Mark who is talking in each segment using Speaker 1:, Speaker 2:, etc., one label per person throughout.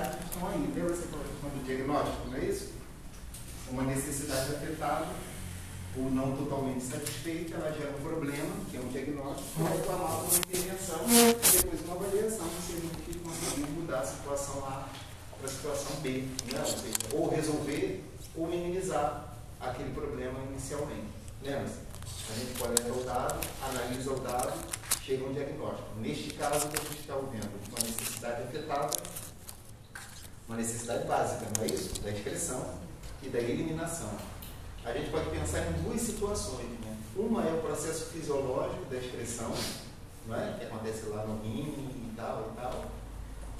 Speaker 1: que estão aí. Lembra você falou a questão do diagnóstico, não é isso? Uma necessidade afetada ou não totalmente satisfeita, ela gera um problema, que é um diagnóstico, que vai clamar uma intervenção e depois uma avaliação se a gente conseguir mudar a situação A para a situação B. Né? Ou, seja, resolver ou minimizar aquele problema inicialmente. Lembra-se? A gente coleta o dado, analisa o dado, chega um diagnóstico. Neste caso, que a gente está vendo uma necessidade afetada, uma necessidade básica, não é isso? Da excreção e da eliminação. A gente pode pensar em duas situações. Né? Uma é o processo fisiológico da excreção, não é? que acontece lá no rim e tal e tal.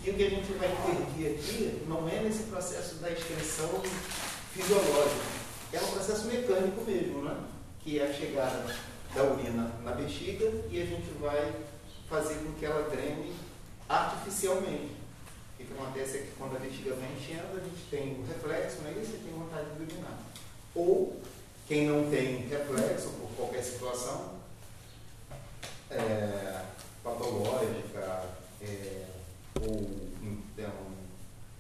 Speaker 1: E o que a gente vai intervir aqui não é nesse processo da excreção fisiológica, é um processo mecânico mesmo, né? que é a chegada da urina na bexiga e a gente vai fazer com que ela drene artificialmente. Que acontece é que quando a bexiga vai enchendo, a gente tem o reflexo, não é isso? Tem vontade de urinar. Ou, quem não tem reflexo, por qualquer situação é, patológica é, ou então,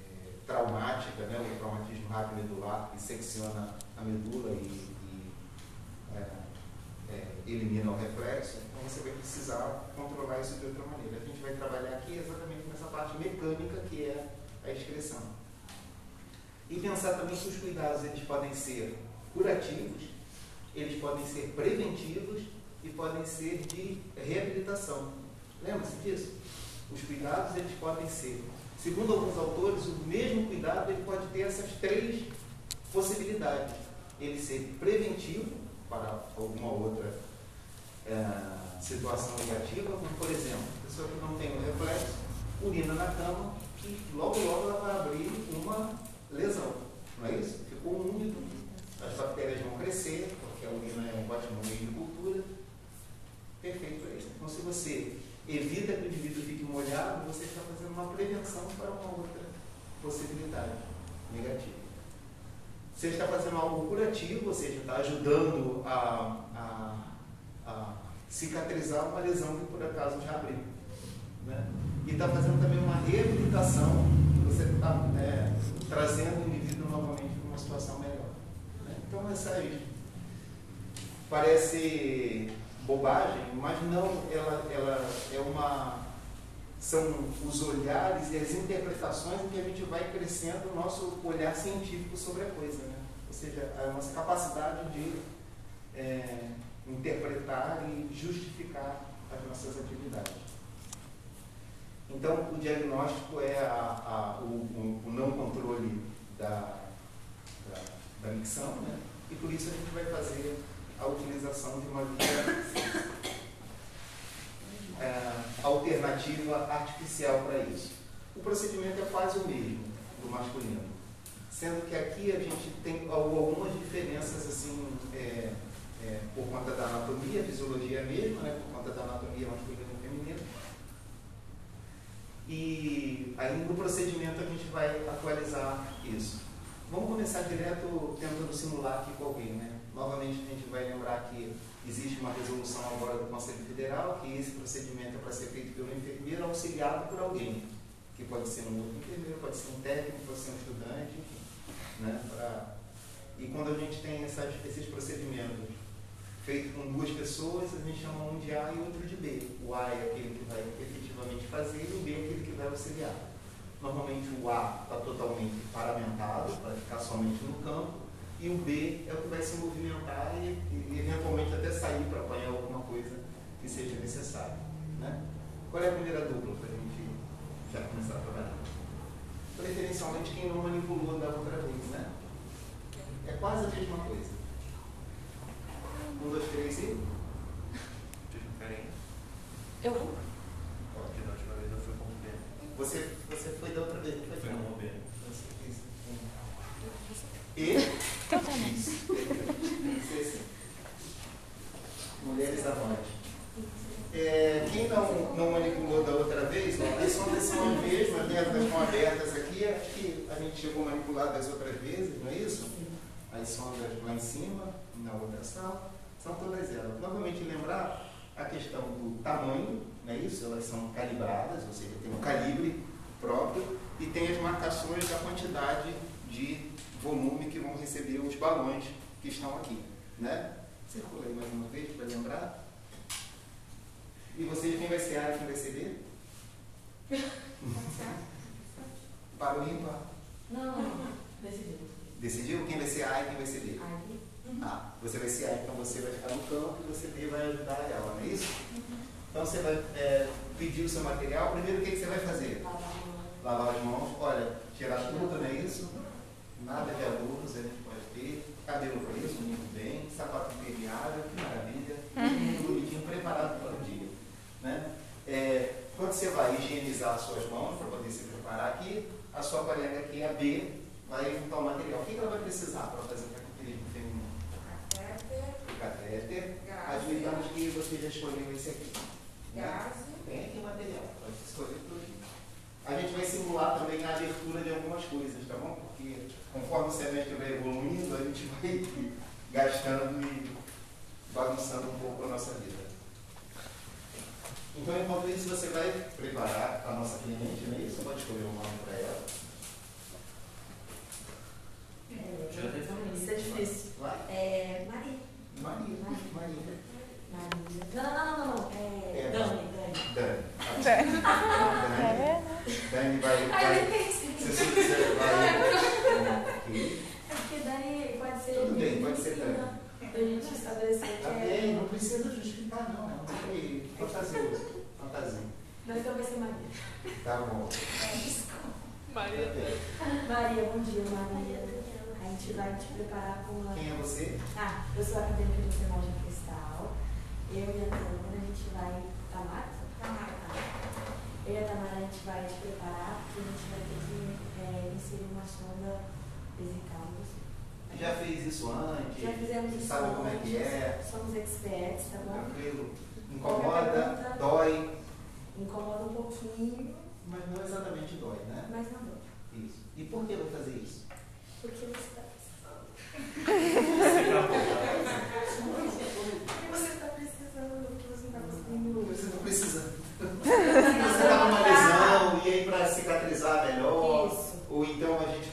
Speaker 1: é, traumática, né? o traumatismo rápido medular, que secciona a medula e, e é, é, elimina o reflexo, então você vai precisar controlar isso de outra maneira. A gente vai trabalhar aqui exatamente parte mecânica que é a excreção. E pensar também que os cuidados eles podem ser curativos, eles podem ser preventivos e podem ser de reabilitação. Lembra-se disso? Os cuidados eles podem ser, segundo alguns autores, o mesmo cuidado ele pode ter essas três possibilidades. Ele ser preventivo para alguma outra é, situação negativa, como por exemplo, pessoa que não tem o reflexo, urina na cama e logo logo ela vai abrir uma lesão. Não é isso? Ficou úmido, as bactérias vão crescer, porque a urina é um ótimo meio de cultura. Perfeito para isso. Então, se você evita que o indivíduo fique molhado, você está fazendo uma prevenção para uma outra possibilidade negativa. Você está fazendo algo curativo, ou seja, está ajudando a, a, a cicatrizar uma lesão que por acaso já abriu. Né? E está fazendo também uma reabilitação, você está é, trazendo o indivíduo novamente para uma situação melhor. Então essa parece bobagem, mas não, ela, ela é uma. São os olhares e as interpretações em que a gente vai crescendo o nosso olhar científico sobre a coisa. Né? Ou seja, a nossa capacidade de é, interpretar e justificar as nossas atividades. Então, o diagnóstico é a, a, o, o, não controle da, da, da micção, né? e por isso a gente vai fazer a utilização de uma via é, alternativa artificial para isso. O procedimento é quase o mesmo do masculino, sendo que aqui a gente tem algumas diferenças assim é, é, por conta da anatomia, a fisiologia é a mesma, né, por conta da anatomia masculina. E aí no procedimento a gente vai atualizar isso. Vamos começar direto tentando simular aqui com alguém, né? Novamente a gente vai lembrar que existe uma resolução agora do Conselho Federal que esse procedimento é para ser feito pelo enfermeiro auxiliado por alguém, que pode ser um outro enfermeiro, pode ser um técnico, pode ser um estudante, enfim. Né? Pra... E quando a gente tem essas, esses procedimentos feitos com duas pessoas, a gente chama um de A e outro de B. O A é aquele que vai efetivamente fazer e o B é aquele que vai auxiliar. Normalmente o A está totalmente paramentado, para ficar somente no campo, e o B é o que vai se movimentar e, e eventualmente até sair para apanhar alguma coisa que seja necessária. Né? Qual é a primeira dupla para a gente já começar a trabalhar? Preferencialmente quem não manipulou da outra vez, né? É quase a mesma coisa. Um, dois, três e.
Speaker 2: Eu vou.
Speaker 1: Você, você foi da outra vez, não foi?
Speaker 3: Foi no B.
Speaker 1: E? Mulheres avante. É, quem não, não manipulou da outra vez, ó, as sondas são as mesmas, né? elas estão abertas aqui, acho que a gente chegou a manipular das outras vezes, não é isso? As sondas lá em cima, na outra sala, são todas elas. Novamente lembrar a questão do tamanho, não é isso? Elas são calibradas, ou seja, tem um calibre próprio e tem as marcações da quantidade de volume que vão receber os balões que estão aqui. Né? Circula aí mais uma vez para lembrar. E você quem vai ser A e quem vai ser B? Para o ímpar?
Speaker 2: Não, decidiu.
Speaker 1: Decidiu quem vai ser A e quem vai ser B? Ah, você vai ser A, então você vai ficar no campo e você B vai ajudar ela, não é isso? Então você vai é, pedir o seu material. Primeiro o que, que você vai fazer? Lavar as mãos. Olha, tirar tudo, não é isso? Nada de alunos a gente pode ter. Cabelo preso, muito bem. Sapato impermeável, que maravilha. Tudo bonitinho, preparado para o dia. Né? É, quando você vai higienizar as suas mãos para poder se preparar aqui, a sua colega aqui, a B, vai juntar o material. O que ela vai precisar para fazer o cateterismo feminino? Catéter. Admitamos que você já escolheu esse aqui. Né? Tem aqui o material, pode escolher tudo. A gente vai simular também a abertura de algumas coisas, tá bom? Porque conforme o semestre vai evoluindo, a gente vai gastando e bagunçando um pouco a nossa vida. Então, enquanto isso, você vai preparar a nossa cliente, não é isso? Pode escolher um nome para ela.
Speaker 2: Isso é difícil.
Speaker 1: Vai.
Speaker 2: É, Maria.
Speaker 1: Maria. Maria.
Speaker 2: Maria. Não, não, não, não. É,
Speaker 1: É,
Speaker 2: Dani, Dani.
Speaker 1: Dani.
Speaker 3: Dani.
Speaker 1: Dani. Dani vai.
Speaker 2: Ai,
Speaker 1: vai
Speaker 2: eu pensei.
Speaker 1: se você quiser, vai. Aqui.
Speaker 2: É porque Dani pode ser.
Speaker 1: Tudo bem, pode ser Dani.
Speaker 2: Pra gente estabelecer que
Speaker 1: Tá
Speaker 2: é.
Speaker 1: bem, não precisa justificar, não. Não foi fantasioso. Fantasia.
Speaker 2: Mas então vai ser Maria.
Speaker 1: Tá bom.
Speaker 3: Maria.
Speaker 1: Tá.
Speaker 2: Maria, bom dia, Maria. A gente vai te preparar com uma.
Speaker 1: Quem é você?
Speaker 2: Ah, eu sou acadêmica de enfermagem. Eu e a Tamara, a gente vai. Tamara? Tamara. Eu e a Tamara, a gente vai te preparar, porque a gente vai ter que é, inserir uma sonda vesical.
Speaker 1: Já fez isso antes?
Speaker 2: Já fizemos isso
Speaker 1: sabe como é que é?
Speaker 2: Somos experts, tá bom?
Speaker 1: Tranquilo. Incomoda, dói,
Speaker 2: Incomoda um pouquinho,
Speaker 1: mas não exatamente dói, né?
Speaker 2: mas não dói.
Speaker 1: Isso. E por que vai fazer isso?
Speaker 2: Porque você está precisando. Porque você está precisando, porque você não está conseguindo.
Speaker 1: Você não precisa. Você está com uma lesão e aí para cicatrizar melhor.
Speaker 2: Isso.
Speaker 1: Ou então a gente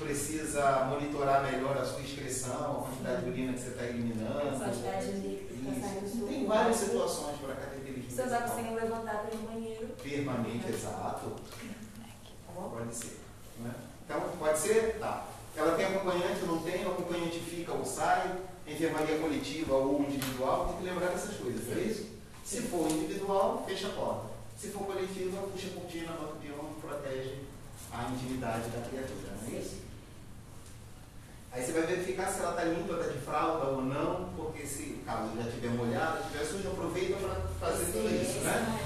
Speaker 1: monitorar melhor a sua excreção, a quantidade de urina que você está eliminando.
Speaker 2: Quantidade de líquido que está saindo do
Speaker 1: Isso.
Speaker 2: seu
Speaker 1: Tem várias situações para cateterismo.
Speaker 2: Conseguir levantar para ir no banheiro,
Speaker 1: Permanente, exato.
Speaker 2: tá?
Speaker 1: Pode ser. Né? Então, pode ser? Tá. Ela tem acompanhante ou não tem? O acompanhante fica ou sai? Enfermaria coletiva ou individual? Tem que lembrar dessas coisas, não é isso? Se for individual, fecha a porta. Se for coletiva, puxa a cortina, bota o peão, protege a intimidade da criatura, não é isso? Aí você vai verificar se ela está limpa, está de fralda ou não, porque se caso já estiver molhada, estiver suja, aproveita para fazer tudo isso, né?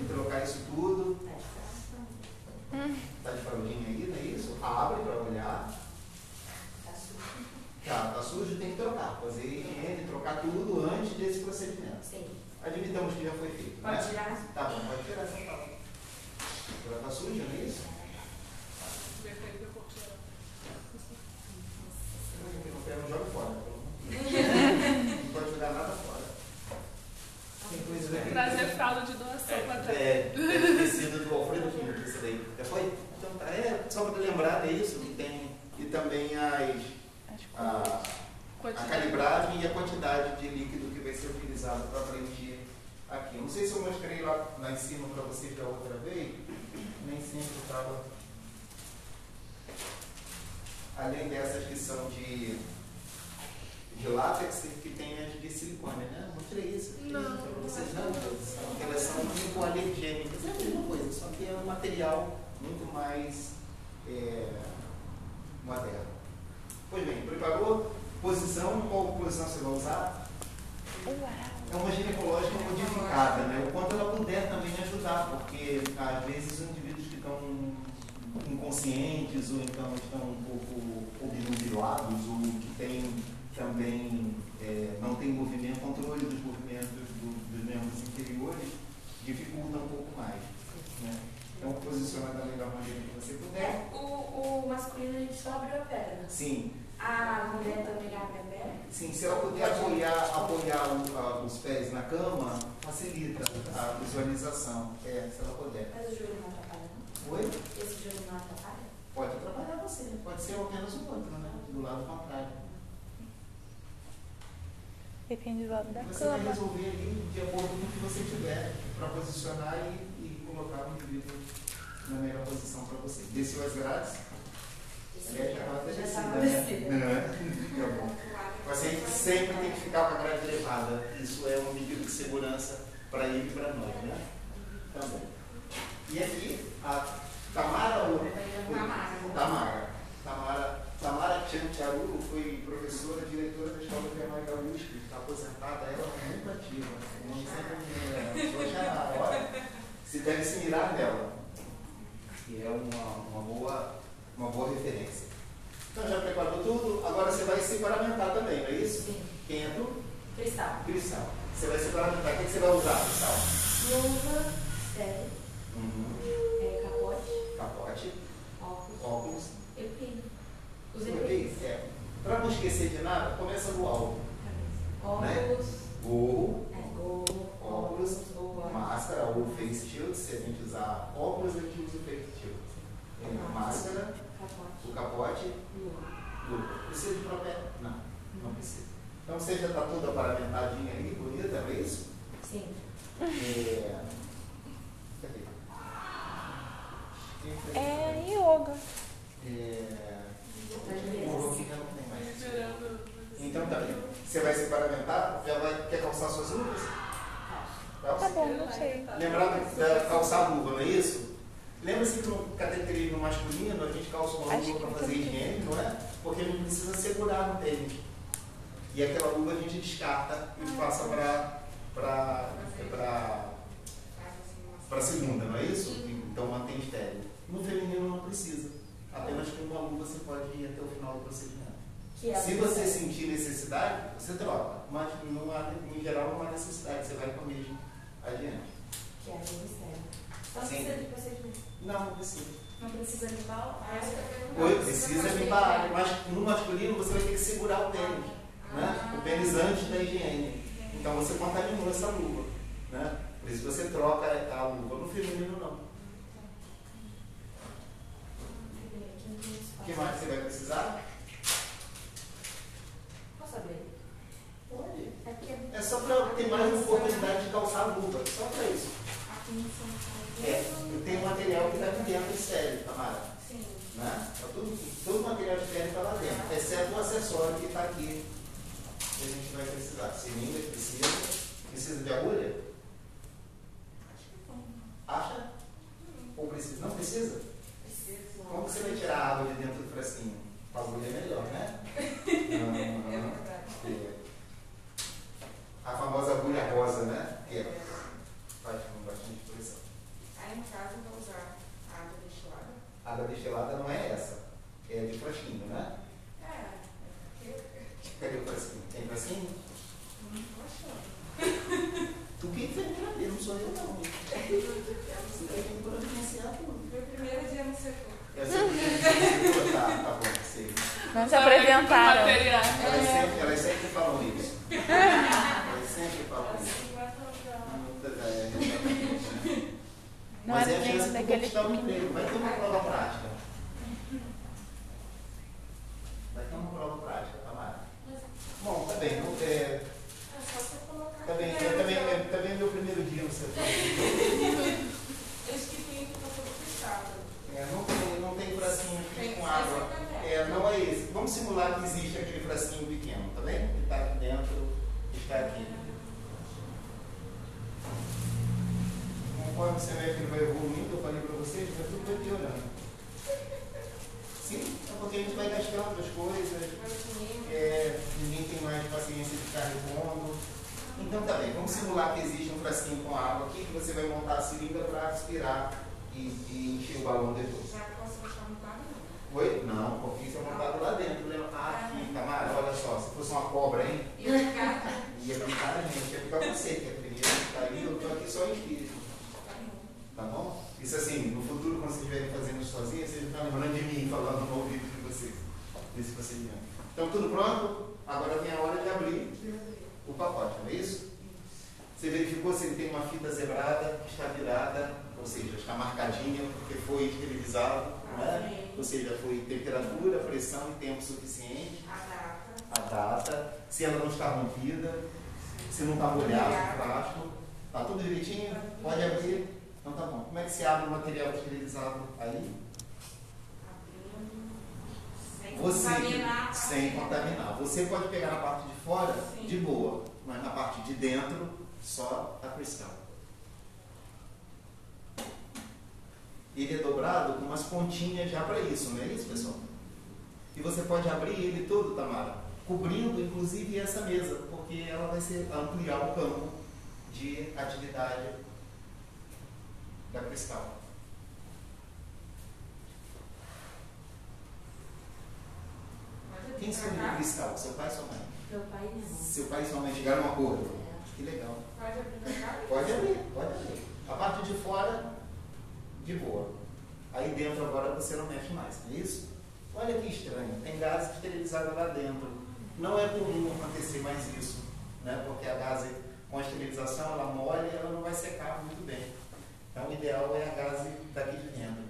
Speaker 1: E trocar isso tudo.
Speaker 2: Tá de fralda.
Speaker 1: Tá de fraldinha aí, não é isso? Abre para olhar.
Speaker 2: Tá sujo.
Speaker 1: Tá, tá sujo, tem que trocar. Fazer higiene, trocar tudo antes desse procedimento.
Speaker 2: Sim.
Speaker 1: Admitamos que já foi feito.
Speaker 2: Pode
Speaker 1: né?
Speaker 2: tirar?
Speaker 1: Tá bom, pode tirar essa fala. Ela tá suja, não é isso? Não joga fora. Não pode jogar nada fora. Tem coisa aqui.
Speaker 3: Trazer fralda de doação pra trás.
Speaker 1: É, deve ter sido do Alfredo Quinto, isso daí. Já foi? Então tá, é, só para lembrar disso, que tem. E também as. A, a calibragem e a quantidade de líquido que vai ser utilizado para preencher aqui. Não sei se eu mostrei lá, lá em cima para vocês da outra vez, nem sempre estava. Além dessas que são de, de látex, que tem as de silicone, né? Mostrei isso aqui
Speaker 3: Não.
Speaker 1: vocês, não? Porque elas são hipoalergênicas, é a mesma coisa, só que é um material muito mais é, moderno. Pois bem, preparou? Posição, qual posição você vai usar? É uma ginecológica modificada, né? O quanto ela puder também ajudar, porque às vezes que estão inconscientes ou então estão um pouco obnubilados ou que têm também é, não tem movimento, controle dos movimentos do- dos membros inferiores, dificulta um pouco mais. Né? Então posiciona da melhor maneira que você puder.
Speaker 2: É, o, o masculino a gente só abriu a perna.
Speaker 1: Sim,
Speaker 2: A mulher também abre a perna.
Speaker 1: Sim, se ela puder apoiar, apoiar o- a- os pés na cama, facilita a visualização. É, se ela puder.
Speaker 2: Mas o joelho não atrapalha, não?
Speaker 1: Oi?
Speaker 2: Esse joelho não atrapalha?
Speaker 1: pode atrapalhar você, pode ser apenas o outro, né? Do lado contrário.
Speaker 4: Depende do lado da
Speaker 1: Você vai
Speaker 4: cama.
Speaker 1: resolver ali de acordo com o que você tiver para posicionar e, e colocar o indivíduo na melhor posição para você. Desceu as grades? Aliás, já estava descida, né?
Speaker 2: descida.
Speaker 1: Tá bom. O paciente sempre tem que ficar com a grade elevada. Isso é um medida de segurança para ele e para nós, né? Também. E aqui, a Tamara ou
Speaker 3: Tamara.
Speaker 1: Tamara. Tamara, Tamara Tiantiaru foi professora, diretora da Escola Primária da USP, está aposentada, ela é muito ativa. O nome sempre é a hora. Se deve se mirar nela. E é uma, uma, boa, uma boa referência. Então já preparou tudo, agora você vai se paramentar também, não é isso?
Speaker 2: Sim.
Speaker 1: Quem é tu?
Speaker 2: Cristal.
Speaker 1: Cristal. Você vai se paramentar. O que que você vai usar, Cristal?
Speaker 2: Luva, sério, óculos,
Speaker 1: óculos.
Speaker 2: eu pino. Os EPIs.
Speaker 1: É. Para não esquecer de nada, começa no alvo.
Speaker 2: Óculos,
Speaker 1: Gorro,
Speaker 2: é, gorro,
Speaker 1: Óculos, máscara ou face shield. Se a gente usar óculos, a gente usa o face shield. É, Máscara,
Speaker 2: Capote,
Speaker 1: o capote,
Speaker 2: luva.
Speaker 1: Precisa de própria? Não, não precisa. Então você já está toda paramentadinha ali, bonita, não é isso?
Speaker 2: Sim.
Speaker 1: É... Cadê?
Speaker 4: É yoga.
Speaker 1: É... Então tá bem. Você vai se paramentar? Já vai... Quer calçar suas luvas?
Speaker 4: Tá bom, não sei.
Speaker 1: Lembrando da calçar luva, não é isso? Lembra-se que no cateterismo masculino a gente calça uma luva para fazer higiene, não é? Porque a gente precisa segurar no tênis. E aquela luva a gente descarta e passa para para para segunda, não é isso? Então mantém estéreo. No feminino não precisa. Apenas com uma luva você pode ir até o final do procedimento.
Speaker 2: Que é
Speaker 1: Se você
Speaker 2: sério.
Speaker 1: sentir necessidade, você troca. Mas não há, em geral não há necessidade, você vai com a mesma adiante.
Speaker 2: Que é mistério. Só precisa de procedimento.
Speaker 1: Não, não precisa.
Speaker 3: Não precisa limpar o resto.
Speaker 1: Oi, precisa limpar a área, mas no masculino você vai ter que segurar o tênis, né? O tênis antes da higiene. Então você contaminou essa luva, né? Por isso você troca a luva. No feminino não. O que mais você vai precisar?
Speaker 2: Posso abrir?
Speaker 1: Pode.
Speaker 2: É
Speaker 1: É só para ter mais uma oportunidade de calçar a luva. Só para isso.
Speaker 3: Paulo.
Speaker 1: É, tem um material que está aqui dentro estéreo, Tamara.
Speaker 3: Sim.
Speaker 1: Né? Tá tudo, todo o material de pele está lá dentro, exceto o acessório que está aqui. Que a gente vai precisar. Seringa precisa. Precisa de agulha? Acha? Ou precisa? Não precisa? Como que você vai tirar a água de dentro do frasquinho? Com a agulha é melhor, né? Não,
Speaker 3: É.
Speaker 1: É. A famosa agulha rosa, né? É. Faz com bastante pressão.
Speaker 3: Aí, no caso, eu vou usar água destilada.
Speaker 1: A água destilada não é essa. É de frasquinho, né?
Speaker 3: É. Eu
Speaker 1: Cadê o frasquinho? Tem frasquinho?
Speaker 3: não tô achando.
Speaker 1: Tu que enfermeira dele, não sou eu não. Tem que providenciar tudo.
Speaker 3: Meu primeiro dia no setor.
Speaker 1: Eu sei que tá, tá bom, sei.
Speaker 4: Não se apresentaram.
Speaker 1: Elas sempre, elas sempre falam isso. Elas sempre falam isso.
Speaker 3: Assim
Speaker 1: é, exatamente.
Speaker 4: Não
Speaker 1: Mas é a
Speaker 4: nem
Speaker 1: chance de
Speaker 4: daquele
Speaker 1: conquistar o emprego. Vai ter uma prova prática. Vai ter uma prova prática, Tamara. Bom, tá bem. não- é,
Speaker 3: É só você colocar.
Speaker 1: tá bem, é, tá bem, é, tá bem meu primeiro dia no setor.
Speaker 3: Esse que tem que tá todo fechado.
Speaker 1: É, não tem, tem frasquinho com água. É, não é esse. Vamos simular que existe aquele frasquinho pequeno, tá bem? Que está aqui dentro, que está aqui. Conforme que ele vai evoluindo, eu falei para vocês, vai tudo vai piorando. Sim, é porque a gente vai gastando as coisas, é, ninguém tem mais paciência de ficar repondo. Então tá bem, vamos simular que existe um frasquinho com água aqui, que você vai montar a seringa para aspirar e, e encher o balão depois.
Speaker 3: Será que eu posso deixar montado? Não.
Speaker 1: Oi? Não, isso é montado lá dentro. Lembra? Ah, aqui, Tamara, olha só, se fosse uma cobra, hein?
Speaker 3: O gato?
Speaker 1: Ia picar a gente, ia picar você, que é a primeira que tá aí, eu tô aqui só em espírito. Tá bom? Isso assim, no futuro, quando vocês estiverem fazendo isso sozinhos, vocês estão lembrando de mim, falando no ouvido de vocês, desse procedimento. Então, tudo pronto? Agora vem a hora de abrir o pacote, não é isso? Você verificou se ele tem uma fita zebrada, está virada, ou seja, está marcadinha porque foi esterilizado, não é? Ou seja, foi temperatura, pressão e tempo suficiente.
Speaker 3: A data.
Speaker 1: A data, se ela não está rompida, se não está molhado o plástico. Está tudo direitinho? Pode abrir? Então tá bom. Como é que se abre o material esterilizado aí?
Speaker 3: Sem
Speaker 1: Você,
Speaker 3: contaminar.
Speaker 1: sem contaminar. Você pode pegar na parte de fora
Speaker 3: Sim.
Speaker 1: de boa, mas na parte de dentro, só a cristal. Ele é dobrado com umas pontinhas já para isso, não é isso, pessoal? E você pode abrir ele todo, Tamara, cobrindo inclusive essa mesa, porque ela vai ser ampliar o campo de atividade da cristal. Quem escolheu
Speaker 3: cá?
Speaker 1: cristal? Seu pai ou sua mãe?
Speaker 2: Meu pai não.
Speaker 1: Seu pai e sua mãe chegaram a um acordo?
Speaker 2: É.
Speaker 1: Que legal.
Speaker 3: Pode abrir?
Speaker 1: Pode abrir, pode abrir. A parte de fora, de boa. Aí dentro agora você não mexe mais, não é isso? Olha que estranho, tem gás esterilizado lá dentro. Não é comum acontecer mais isso, né? porque a gase com a esterilização ela molha e ela não vai secar muito bem. Então o ideal é a gase daqui de dentro.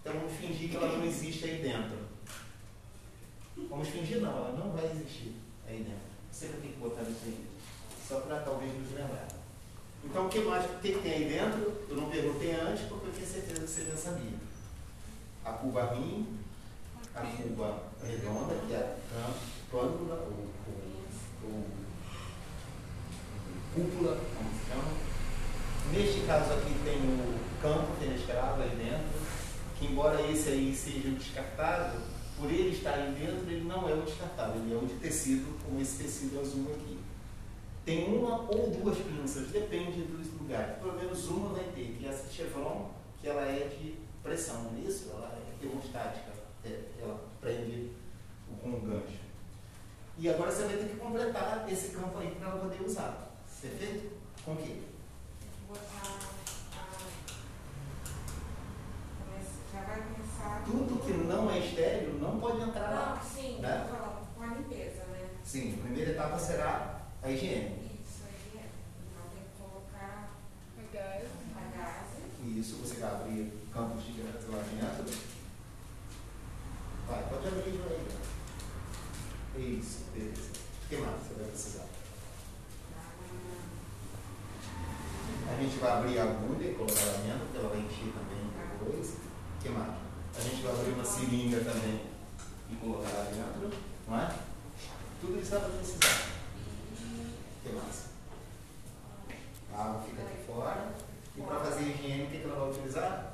Speaker 1: Então vamos fingir que ela não existe aí dentro. Vamos fingir não, ela não vai existir aí dentro. Sempre tem que botar isso aí. Só para talvez nos lembrar. Então, o que mais que tem aí dentro? Eu não perguntei antes porque eu tinha certeza que você já sabia. A cuba rim, a cuba redonda, que é a plândula, ou, ou, ou cúpula, como se chama. Neste caso aqui tem o campo fenestrado aí dentro, que embora esse aí seja o descartável, por ele estar aí dentro, ele não é o descartável, ele é o de tecido, como esse tecido azul aqui. Tem uma ou duas pinças, depende dos lugares. Pelo menos uma vai ter, que é essa Chevron, que ela é de pressão, é isso? Ela é termostática, é- ela prende com um gancho. E agora você vai ter que completar esse campo aí para ela poder usar. Perfeito? Com o quê?
Speaker 3: Botar a. Começa- Já vai começar.
Speaker 1: Tudo que não é estéreo não pode entrar
Speaker 3: Não,
Speaker 1: lá.
Speaker 3: sim,
Speaker 1: Né?
Speaker 3: com a limpeza, né?
Speaker 1: Sim, a primeira etapa será a higiene.
Speaker 3: Isso aí é. Então tem que colocar
Speaker 4: Gás.
Speaker 3: a gase.
Speaker 1: Isso, você vai abrir campos de gás lá dentro. Vai, pode abrir aí. Isso, beleza. O que mais você vai precisar? A gente vai abrir a agulha e colocar lá dentro, porque ela vai encher também depois. O que mais? A gente vai abrir uma seringa também e colocar lá dentro, não é? Tudo isso vai precisar. O que mais? A água fica aqui fora. E para fazer higiene, o que, que ela vai utilizar?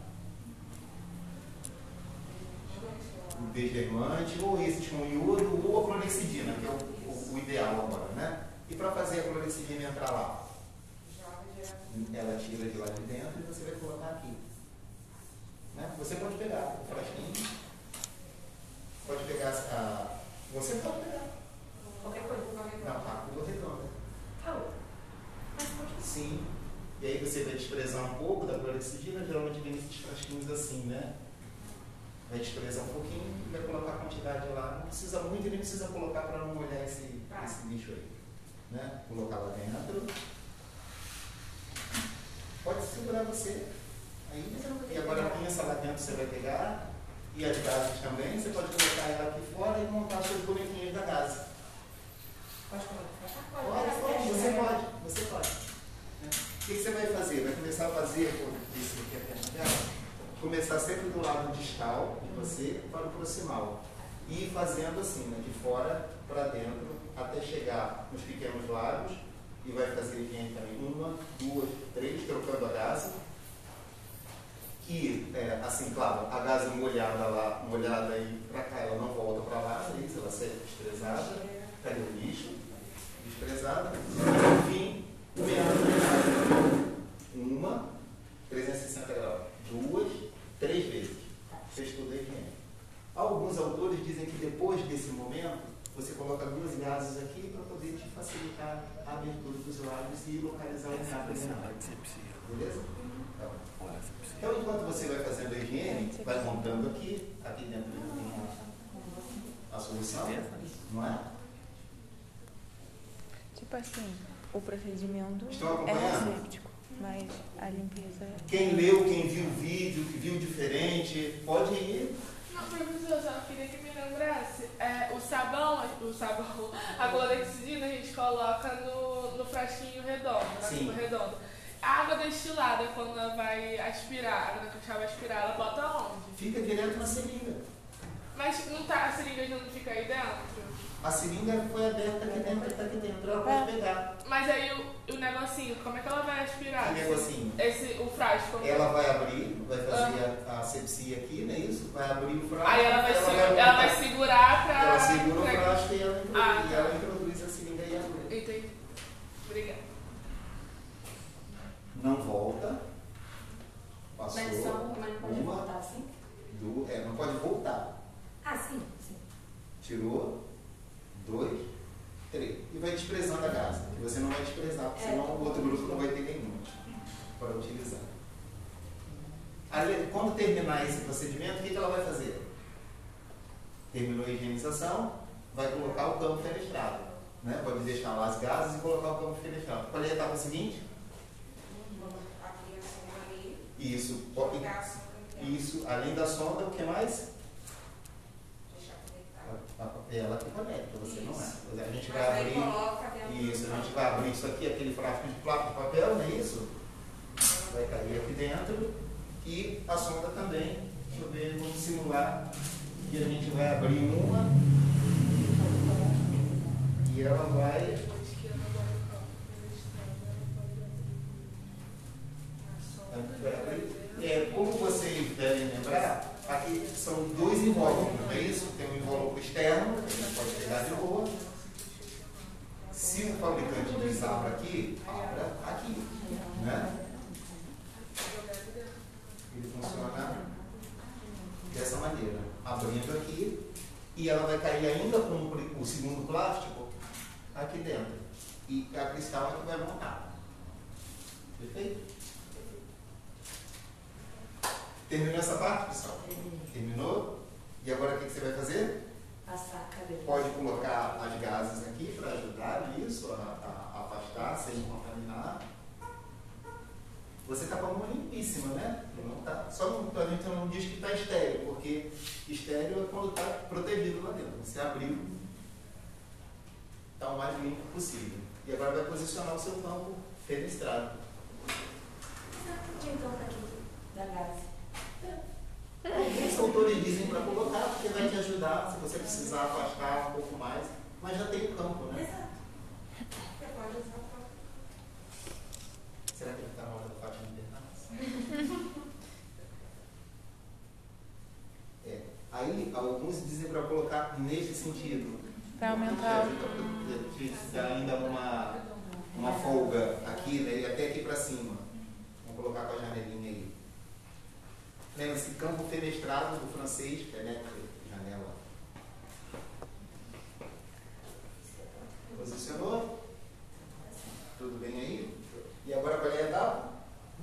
Speaker 1: O desdermante, ou esse com iodo, ou a clorexidina, que é o, o- o ideal agora, né? E para fazer a clorexidina entrar lá?
Speaker 3: Joga direto.
Speaker 1: Ela tira de lá de dentro e você vai colocar aqui. Né? Você pode pegar o frasquinho, pode pegar a. Você pode pegar.
Speaker 3: Qualquer coisa, qualquer coisa.
Speaker 1: Não, a curva redonda. Sim. E aí você vai desprezar um pouco da clorexidina, geralmente vem esses frasquinhos assim, né? Vai desprezar um pouquinho e vai colocar a quantidade lá. Não precisa muito e nem precisa colocar para não molhar esse,
Speaker 3: Tá.
Speaker 1: bicho aí. Né? Colocar lá dentro. Pode segurar você. Aí, e agora a pinça lá dentro você vai pegar. E as gases também. Você pode colocar ela aqui fora e montar suas bonequinhas da gase.
Speaker 3: Pode colocar.
Speaker 1: Pode, pode, você pode, você pode. né? O que que você vai fazer? Vai começar a fazer, isso aqui é a perna dela, começar sempre do lado distal de você para o proximal. E ir fazendo assim, né, de fora para dentro, até chegar nos pequenos lábios. E vai fazer também uma, duas, três, trocando a gase. Que, é, assim, claro, a gase molhada lá, molhada aí para cá, ela não volta para lá, é isso, ela sai estressada. Cadê o lixo? Desprezado. Enfim, o meado Uma, 360 graus. Duas, três vezes. Fez tudo a higiene. Alguns autores dizem que depois desse momento, você coloca duas gases aqui para poder te facilitar a abertura dos lábios e localizar o meado renal. Beleza? Então, então, enquanto você vai fazendo a higiene, vai montando aqui, aqui dentro tem a, a solução, não é?
Speaker 4: Tipo assim. o procedimento é
Speaker 1: acompanhando?
Speaker 4: asséptico, mas a limpeza é.
Speaker 1: Quem leu, quem viu o vídeo, que viu diferente, pode ir.
Speaker 5: Professor, só queria que me lembrasse. É, o sabão, o sabão, a clorexidina a gente coloca no, no frasquinho redondo, na
Speaker 1: Sim.
Speaker 5: cuba redonda. A água destilada, quando ela vai aspirar, a água vai aspirar, ela bota onde?
Speaker 1: Fica direto na seringa.
Speaker 5: Mas não tá, a seringa já não fica aí dentro?
Speaker 1: A seringa foi aberta aqui dentro, está aqui dentro. Ela pode pegar.
Speaker 5: Mas aí o, o negocinho, como é que ela vai aspirar?
Speaker 1: Que negocinho?
Speaker 5: Esse, o frasco.
Speaker 1: Ela vai abrir, vai fazer a, a sepsia aqui, não é isso? Vai abrir o frasco.
Speaker 5: Aí ela vai, se- ela
Speaker 1: montar.
Speaker 5: vai segurar pra.
Speaker 1: Ela segura o frasco e ela introduz,
Speaker 5: Ah,
Speaker 1: e
Speaker 5: tá.
Speaker 1: ela introduz a seringa e abre.
Speaker 5: Entendi. Obrigada.
Speaker 1: Não volta. Passou.
Speaker 2: Mas, só, mas não pode
Speaker 1: Uma.
Speaker 2: voltar assim?
Speaker 1: É, não pode voltar.
Speaker 2: Ah, sim, sim.
Speaker 1: Tirou. Dois. Três. E vai desprezando a. Que você não vai desprezar, porque
Speaker 2: É.
Speaker 1: senão o outro grupo não vai ter nenhum para utilizar. Ali, quando terminar esse procedimento, o que que ela vai fazer? Terminou a higienização, vai colocar o campo fenestrado. Né? Pode deixar lá as gases e colocar o campo fenestrado. Qual é a etapa seguinte? Isso. Isso. Além da sonda, o que mais?
Speaker 3: deixar conectado.
Speaker 1: A, a, ela que conecta, você não é. A gente vai abrir.
Speaker 3: coloca
Speaker 1: Isso, a gente vai abrir isso aqui, aquele frasco de placa de papel, não é isso? Vai cair aqui dentro. E a sonda também. Deixa eu ver, vamos simular. E a gente vai abrir uma. E ela vai.
Speaker 5: Vai
Speaker 1: É, como vocês devem lembrar, aqui são dois invólucros, não é isso? Tem um invólucro externo, que a gente pode pegar de boa. Se o fabricante diz abra aqui, abra aqui. Né? Ele funciona dessa maneira, abrindo aqui e ela vai cair ainda com o segundo plástico aqui dentro. E a cristal é que vai montar. Perfeito? Terminou essa parte, pessoal? Terminou? E agora o que que você vai fazer?
Speaker 2: Passar a cabelo.
Speaker 1: Pode colocar as gases aqui para ajudar nisso, a, a- a afastar sem contaminar. Você está com a mão limpíssima, né? Não tá, só não, a gente não diz que está estéreo, porque estéreo é quando está protegido lá dentro. Você abriu, está o mais limpo possível. E agora vai posicionar o seu campo fenestrado.
Speaker 2: Por que então tá aqui da gás?
Speaker 1: Alguns autores dizem para colocar, porque vai te ajudar se você precisar afastar um pouco mais, mas já tem o campo, né?
Speaker 2: Exato.
Speaker 3: Você pode usar pra
Speaker 1: Será que ele está na hora da Fátima Bernardes? É. Aí, alguns dizem para colocar nesse sentido.
Speaker 4: Pra aumentar
Speaker 1: Te dá ainda uma, uma folga aqui, né? E até aqui para cima. Vamos colocar com a janelinha aí. Lembra-se, campo fenestrado do francês, fenetre, janela. Posicionou? Tudo bem aí? E agora qual é a etapa?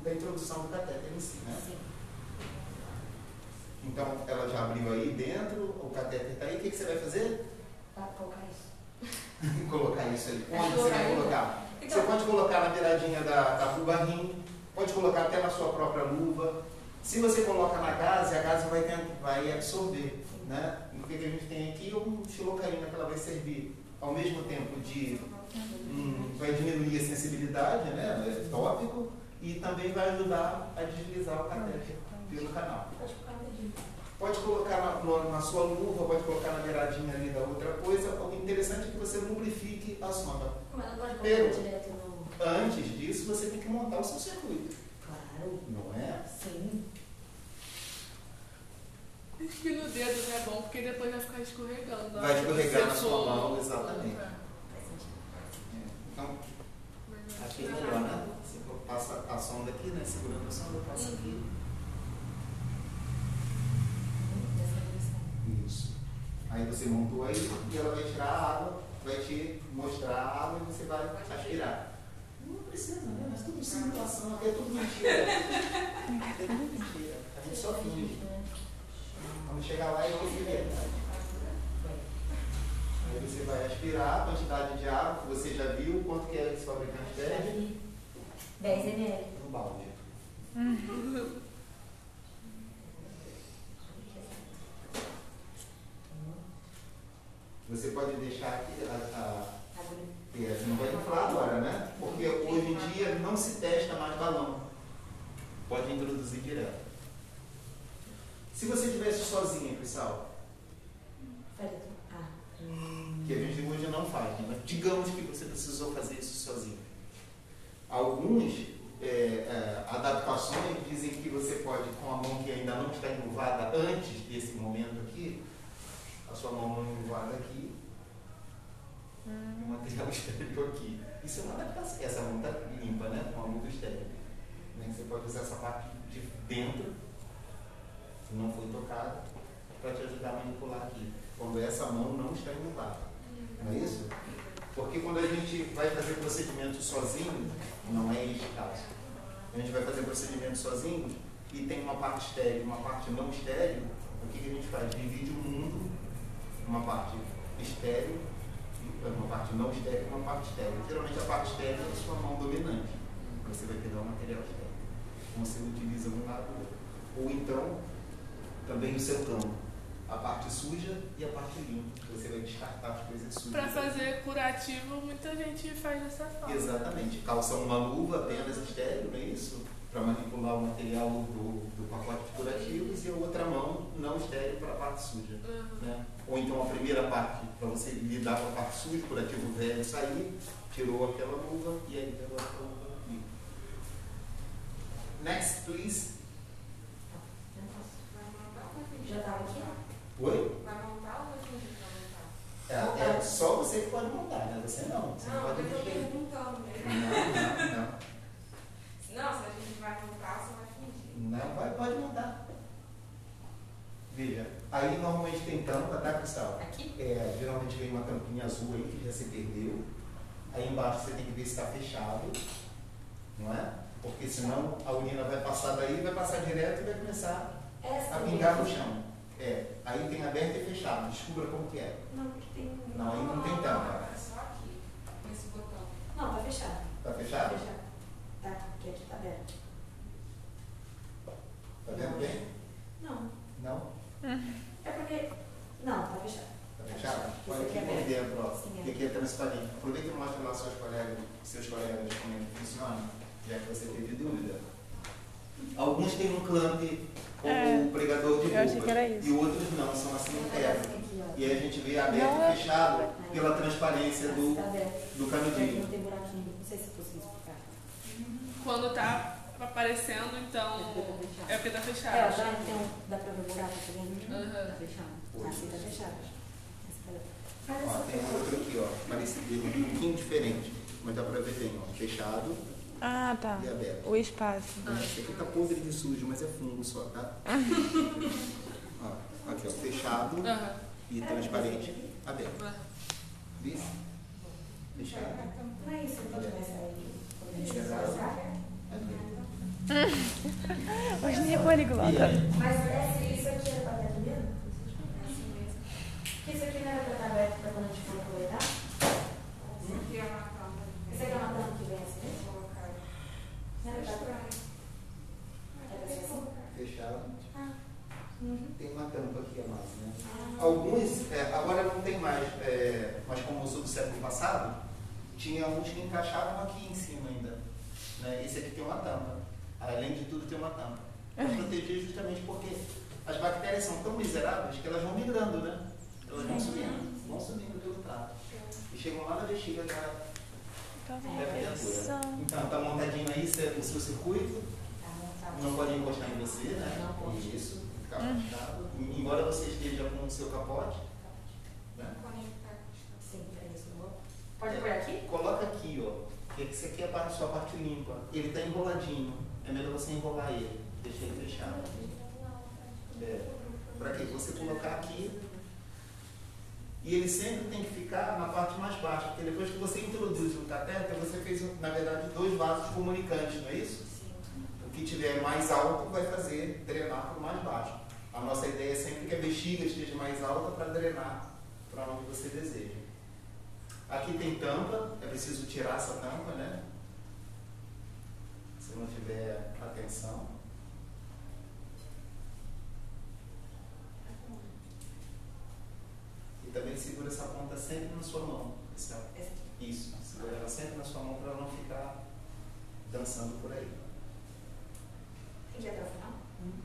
Speaker 1: Da introdução do catéter em si, né?
Speaker 2: Sim.
Speaker 1: Então ela já abriu aí dentro, o catéter está aí, o que, que você vai fazer?
Speaker 2: Pra colocar isso.
Speaker 1: colocar isso.
Speaker 2: É,
Speaker 1: Onde você vai
Speaker 2: colocar? Então-
Speaker 1: Você pode colocar na beiradinha da, da luva rim, pode colocar até na sua própria luva. Se você coloca na gase, a gase vai, vai absorver. Né? O que, que a gente tem aqui é um xilocaína que ela vai servir ao mesmo tempo de. hum, vai diminuir a sensibilidade, né? É tópico, e também vai ajudar a deslizar o catéter pelo canal.
Speaker 2: Pode colocar
Speaker 1: na, na sua luva, pode colocar na beiradinha ali da outra coisa. O interessante é que você lubrifique a sonda.
Speaker 2: Mas não pode colocar direto no.
Speaker 1: Antes disso, você tem que montar o seu circuito,
Speaker 2: Claro.
Speaker 1: não é?
Speaker 2: Sim.
Speaker 5: Diz que no dedo não é bom, porque depois vai ficar escorregando. na
Speaker 1: Vai escorregar na sua mão, exatamente.
Speaker 5: É.
Speaker 1: Então, aqui é melhor, né? Você passa a sonda aqui, né? Segurando a sonda, passa aqui. Isso. Aí você montou aí e ela vai tirar a água, vai te mostrar a água e você vai aspirar. Não precisa, né? Mas tudo simulação, aqui é tudo mentira. É tudo mentira. A gente só finge. Quando chegar lá, eu vou ver. Aí você vai aspirar a quantidade de água que você já viu, quanto que é esse fabricante pede,
Speaker 2: 10 ml.
Speaker 1: um balde. Você pode deixar aqui a, a é, não vai inflar agora, né? Porque hoje em dia não se testa mais balão. Pode introduzir direto. Se você estivesse sozinha, pessoal,
Speaker 2: Ah.
Speaker 1: que a gente hoje não faz, né? mas digamos que você precisou fazer isso sozinho. Alguns é, é, adaptações dizem que você pode, com a mão que ainda não está enluvada antes desse momento aqui, a sua mão não enluvada aqui, e o material estéreo aqui. Isso é uma adaptação. Essa mão está limpa, né? Com a mão do estéreo. Né? Você pode usar essa parte de dentro, que não foi tocada, para te ajudar a manipular aqui. Quando essa mão não está enluvada. Não é isso? Porque quando a gente vai fazer procedimento sozinho, não é este caso. A gente vai fazer procedimento sozinho e tem uma parte estéreo e uma parte não estéreo. O que, que a gente faz? Divide o mundo, uma parte estéreo uma parte não estéreo e uma parte estéreo. Geralmente a parte estéreo é a sua mão dominante. Você vai pegar o material estéreo. Então você utiliza um lado ou outro. Ou então, também o seu campo. A parte suja e a parte limpa. Você vai descartar as coisas sujas.
Speaker 5: Pra fazer curativo, muita gente faz dessa forma.
Speaker 1: Exatamente. Calça uma luva apenas estéreo, não é isso? Para manipular o material do, do pacote de curativos e a outra mão não estéreo para a parte suja.
Speaker 5: Uhum.
Speaker 1: Né? Ou então a primeira parte, para você lidar com a parte suja, curativo velho sair, tirou aquela luva e aí pegou a luva limpa. Next, please.
Speaker 3: Vai montar ou vai fingir?
Speaker 2: Já estava aqui?
Speaker 1: Oi?
Speaker 3: Vai montar ou vai fingir que vai montar?
Speaker 1: É, é só você que pode montar, né? Você não. Você não,
Speaker 3: Não,
Speaker 1: pode
Speaker 3: eu
Speaker 1: mexer.
Speaker 3: perguntando mesmo.
Speaker 1: Não, não, não.
Speaker 3: Não, se a gente vai montar, você vai fingir.
Speaker 1: Não, vai, pode montar. Veja, aí normalmente tem tampa, tá, pessoal?
Speaker 2: Aqui?
Speaker 1: É, geralmente vem uma tampinha azul aí que já se perdeu. Aí embaixo você tem que ver se está fechado, não é? Porque senão a urina vai passar daí, vai passar direto e vai começar
Speaker 2: Essa
Speaker 1: a pingar no chão. É, aí tem aberto e fechado, descubra como que é.
Speaker 2: Não, porque tem.
Speaker 1: Não, aí não tem tampa.
Speaker 3: É só aqui, nesse botão.
Speaker 2: Não, tá fechado.
Speaker 1: Tá
Speaker 2: Tá
Speaker 1: fechado?
Speaker 2: fechado. Tá, porque aqui tá aberto.
Speaker 1: Tá vendo bem?
Speaker 2: Não.
Speaker 1: Não?
Speaker 2: É porque. Não, tá fechado.
Speaker 1: Tá fechado? Olha
Speaker 2: aqui é
Speaker 1: por dentro, ó.
Speaker 2: Sim, é.
Speaker 1: Que aqui é transparente. Aproveita e mostra lá seus colegas, seus colegas como é que funciona, já que você teve dúvida. Alguns têm um clamp como
Speaker 4: É,
Speaker 1: pregador de
Speaker 4: isso.
Speaker 1: e outros não, são assim internos. E aí a gente vê aberto
Speaker 4: Não,
Speaker 1: e
Speaker 4: é-
Speaker 1: fechado pela transparência do, do canudinho.
Speaker 2: não sei se explicar.
Speaker 5: Quando tá aparecendo, então. É porque tá
Speaker 2: É, ó,
Speaker 5: fechado.
Speaker 2: já então dá pra ver o buraco, tá vendo?
Speaker 5: Aham.
Speaker 2: Tá fechado. Assim tá fechado. Tá aberto. Mas
Speaker 1: Ó, tem outro aqui, ó, parecido, um pouquinho diferente, mas dá pra ver bem, ó, fechado
Speaker 4: Ah, tá.
Speaker 1: e aberto.
Speaker 4: O espaço.
Speaker 1: Esse aqui tá podre de sujo, mas é fungo só, tá? ó, aqui, ó, fechado
Speaker 5: Aham.
Speaker 1: e transparente, aberto. Viu? Fechado.
Speaker 2: Não é isso.
Speaker 4: Hoje nem é poliglota.
Speaker 2: Mas esse, isso aqui era pra dentro mesmo?
Speaker 3: É assim mesmo.
Speaker 2: Porque isso aqui não era pra estar aberto pra quando a gente for coletar?
Speaker 3: Esse aqui é uma tampa.
Speaker 2: Isso aqui é uma tampa que vem assim mesmo?
Speaker 3: Vou colocar aí.
Speaker 2: Não era pra
Speaker 3: Estranho.
Speaker 2: Era pra ser assim?
Speaker 1: Fechado.
Speaker 2: Ah. Uhum.
Speaker 1: Tem uma tampa aqui a mais, né?
Speaker 2: Ah.
Speaker 1: Alguns, é, agora não tem mais, é, mas como usou do século passado, tinha uns que encaixavam aqui em cima ainda. Né? Esse aqui tem uma tampa. Além de tudo, tem uma tampa. Para proteger justamente porque as bactérias são tão miseráveis que elas vão migrando, né? Elas vão subindo, vão subindo pelo trato. E chegam lá na bexiga da,
Speaker 4: Tá
Speaker 1: da
Speaker 4: vendo?
Speaker 1: criatura. Então, tá montadinho aí é o seu circuito, não pode encostar em você, né?
Speaker 2: Não pode.
Speaker 1: Isso, ficar afastado. Embora você esteja com o seu capote, né?
Speaker 2: Sim, é isso. Pode pôr aqui?
Speaker 1: Coloca aqui, ó. Que esse aqui é a sua parte limpa. Ele tá enroladinho. É melhor você enrolar ele. Deixa ele fechado. É. Pra quê? Você colocar aqui. E ele sempre tem que ficar na parte mais baixa. Porque depois que você introduz o catéter, você fez, na verdade, dois vasos comunicantes, não é isso? O que tiver mais alto vai fazer drenar para o mais baixo. A nossa ideia é sempre que a bexiga esteja mais alta para drenar para onde você deseja. Aqui tem tampa, é preciso tirar essa tampa, né? Se não tiver atenção. E também segura essa ponta sempre na sua mão. É-
Speaker 2: aqui.
Speaker 1: Isso, segura ela sempre na sua mão para ela não ficar dançando por aí.
Speaker 2: Tem que ir até o final?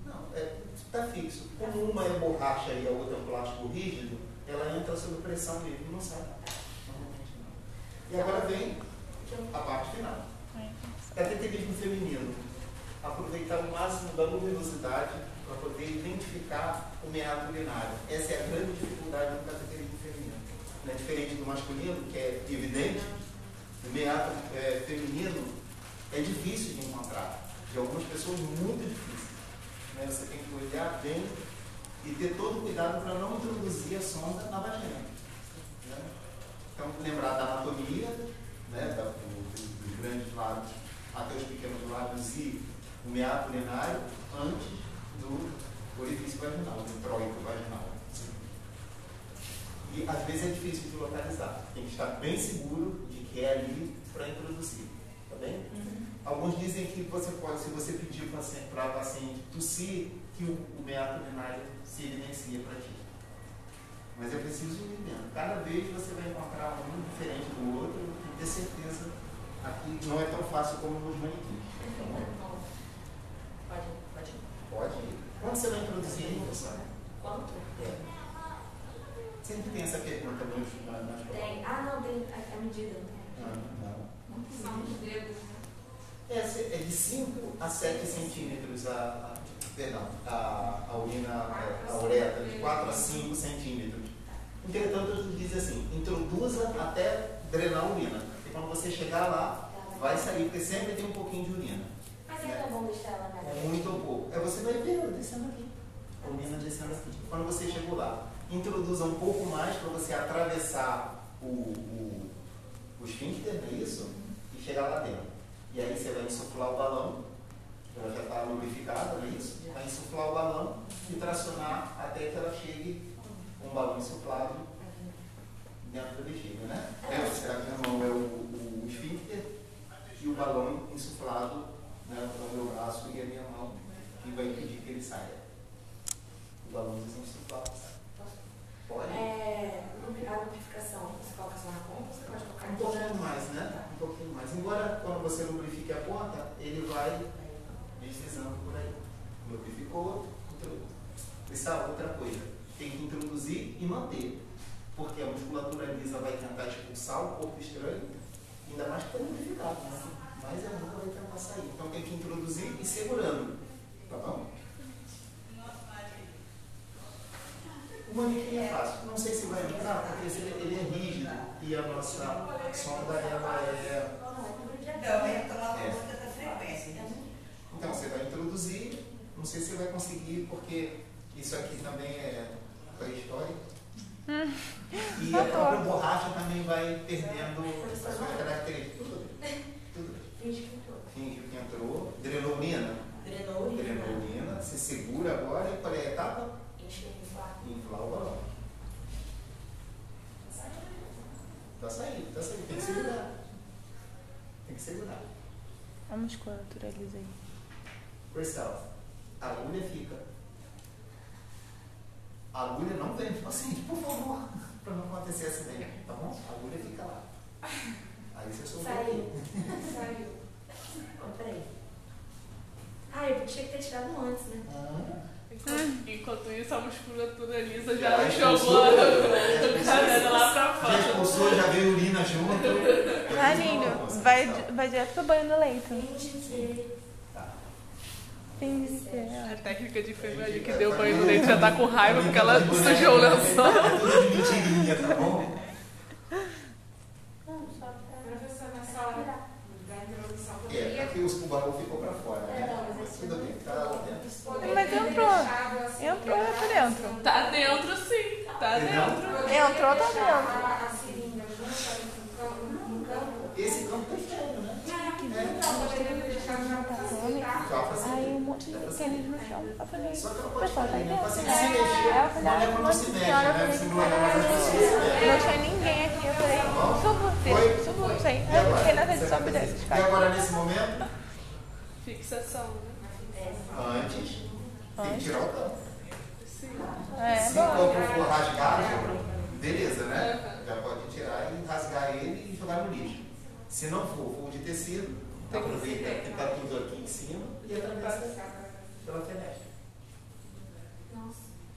Speaker 1: Não, é, está fixo. Como uma é borracha e a outra é um plástico rígido, ela entra sob pressão livre e não sai. Normalmente não. E agora vem a parte final. Cateterismo feminino. Aproveitar o máximo da luminosidade para poder identificar o meato urinário. Essa é a grande dificuldade do cateterismo feminino. Né? Diferente do masculino, que é evidente, o meato é, feminino é difícil de encontrar. De algumas pessoas, muito difícil. Né? Você tem que olhar bem e ter todo cuidado para não introduzir a sonda na vagina. Né? Então, lembrar da anatomia, né? da, do- do- dos grandes lábios até os pequenos lábios e o meato urinário antes do orifício vaginal, do introito vaginal. E às vezes é difícil de localizar. Tem que estar bem seguro de que é ali para introduzir. Tá bem? Alguns dizem que você pode, se você pedir para a paciente tossir, que o, o meato urinário se evidencia para ti. Mas é preciso ir vendo. Cada vez você vai encontrar um diferente do outro e ter certeza. Aqui não é tão fácil como nos manequins.
Speaker 2: Pode.
Speaker 1: Ir. Quando você vai introduzir isso?
Speaker 2: Quanto?
Speaker 1: É. Sempre tem essa pergunta nos, na- nas
Speaker 2: Tem. Ah, não, tem a, medida, não tem?
Speaker 1: Ah, não.
Speaker 2: Não tem.
Speaker 3: São os dedos, né?
Speaker 1: Essa é de 5 a 7 centímetros a, a- perdão, a, a urina, a, a uretra, de 4 a 5 centímetros. Entretanto, ele diz assim, introduza até drenar a urina. E quando você chegar lá, vai sair, porque sempre tem um pouquinho de urina.
Speaker 2: Mas é tão bom deixar ela mais
Speaker 1: Muito ou pouco. É você vai ver ela descendo aqui. A urina descendo aqui. Quando você chegou lá, introduza um pouco mais para você atravessar o, o, o esfíncter, não é isso? E chegar lá dentro. E aí você vai insuflar o balão, ela já está lubrificada, não é isso? Vai insuflar o balão e tracionar até que ela chegue com um balão insuflado dentro da bexiga, né? É, será que minha mão é o, o esfíncter e o balão insuflado né, o meu braço e a minha mão, que vai impedir que ele saia. O balãozinho insuflado. Pode?
Speaker 2: É, a lubrificação, você coloca só na ponta ou você pode colocar
Speaker 1: Um pouquinho mais, né? Um pouquinho mais. Embora quando você lubrifique a ponta, ele vai deslizando por aí. Lubrificou, introduz. Essa é outra coisa. Tem que introduzir e manter. Porque a musculatura lisa vai tentar expulsar o corpo estranho, ainda mais que está lubrificado, né? Mas ela nunca vai tentar sair. Então tem que introduzir e segurando. Tá bom? O manequim é fácil. Não sei se vai entrar, porque ele é rígido e a nossa sonda ela é.
Speaker 2: Não, é dia.
Speaker 6: Então,
Speaker 1: você vai introduzir, não sei se vai conseguir, porque isso aqui também é pré-histórico. E a própria borracha também vai perdendo as suas características.
Speaker 2: Finge que entrou.
Speaker 1: Finge que entrou, drenou urina.
Speaker 2: Drenou o
Speaker 1: Drenou urina, você segura agora e qual é a etapa?
Speaker 2: Enche inflar.
Speaker 1: Inflar o balão. Tá saindo, tá saindo. Tem que segurar. Tem que segurar.
Speaker 4: A musculatura lisa aí.
Speaker 1: Yourself. A agulha fica. A agulha não tem paciente, por favor, para não acontecer acidente, tá bom? A agulha fica lá. Aí você soltou
Speaker 2: Saiu. Saiu. Oh, peraí. Ah, eu tinha que ter tirado antes, né?
Speaker 1: Ah,
Speaker 5: Enquanto, enquanto isso, a musculatura lisa
Speaker 1: Já
Speaker 5: já
Speaker 1: expulsou,
Speaker 5: jogou
Speaker 1: já
Speaker 5: o caderno lá pra
Speaker 1: já
Speaker 5: fora.
Speaker 1: expulsou, já veio urina junto.
Speaker 4: Ah, lindo. Vai, vai direto pro banho do leito.
Speaker 2: Finge.
Speaker 1: Tá.
Speaker 4: Finge é.
Speaker 5: A técnica de enfermagem que deu banho no leite já tá com raiva porque ela sujou o lençol.
Speaker 1: É tudo de mentirinha, tá bom?
Speaker 2: Não, só pra.
Speaker 3: Professor, nessa hora da introdução,
Speaker 1: É, aqui o balão ficou para fora,
Speaker 2: É,
Speaker 1: né?
Speaker 2: não, mas
Speaker 1: tudo bem, tá lá dentro.
Speaker 4: Mas entrou.
Speaker 3: assim,
Speaker 4: Entrou lá pra dentro.
Speaker 5: Tá dentro sim, tá dentro.
Speaker 4: Entrou, tá dentro.
Speaker 3: A, a seringa junto ali no campo, no campo.
Speaker 1: Esse campo tá estranho, né?
Speaker 3: Então.
Speaker 4: Aí um monte de tênis no chão. Eu falei,
Speaker 1: que
Speaker 4: pessoal tá
Speaker 1: cair,
Speaker 4: aí
Speaker 1: né?
Speaker 4: Dentro, né? Aí eu falei,
Speaker 1: é
Speaker 4: ah, nossa
Speaker 1: se mexe,
Speaker 4: senhora, eu
Speaker 1: né?
Speaker 4: falei, não tinha ninguém aqui. Eu Peraí, subo, desço, subo, não sei.
Speaker 1: E agora?
Speaker 4: Porque na verdade
Speaker 1: Você
Speaker 4: sobe
Speaker 1: vai
Speaker 4: e.
Speaker 1: E agora nesse momento,
Speaker 5: Fixação, né?
Speaker 1: antes, tem que tirar o campo.
Speaker 5: Sim.
Speaker 4: É,
Speaker 1: Se o
Speaker 4: bom.
Speaker 1: campo for rasgado, beleza, né? Já pode tirar e rasgar ele e jogar no lixo. Se não for, for de tecido, aproveita que está tudo aqui em cima e atravessa pela fenestra.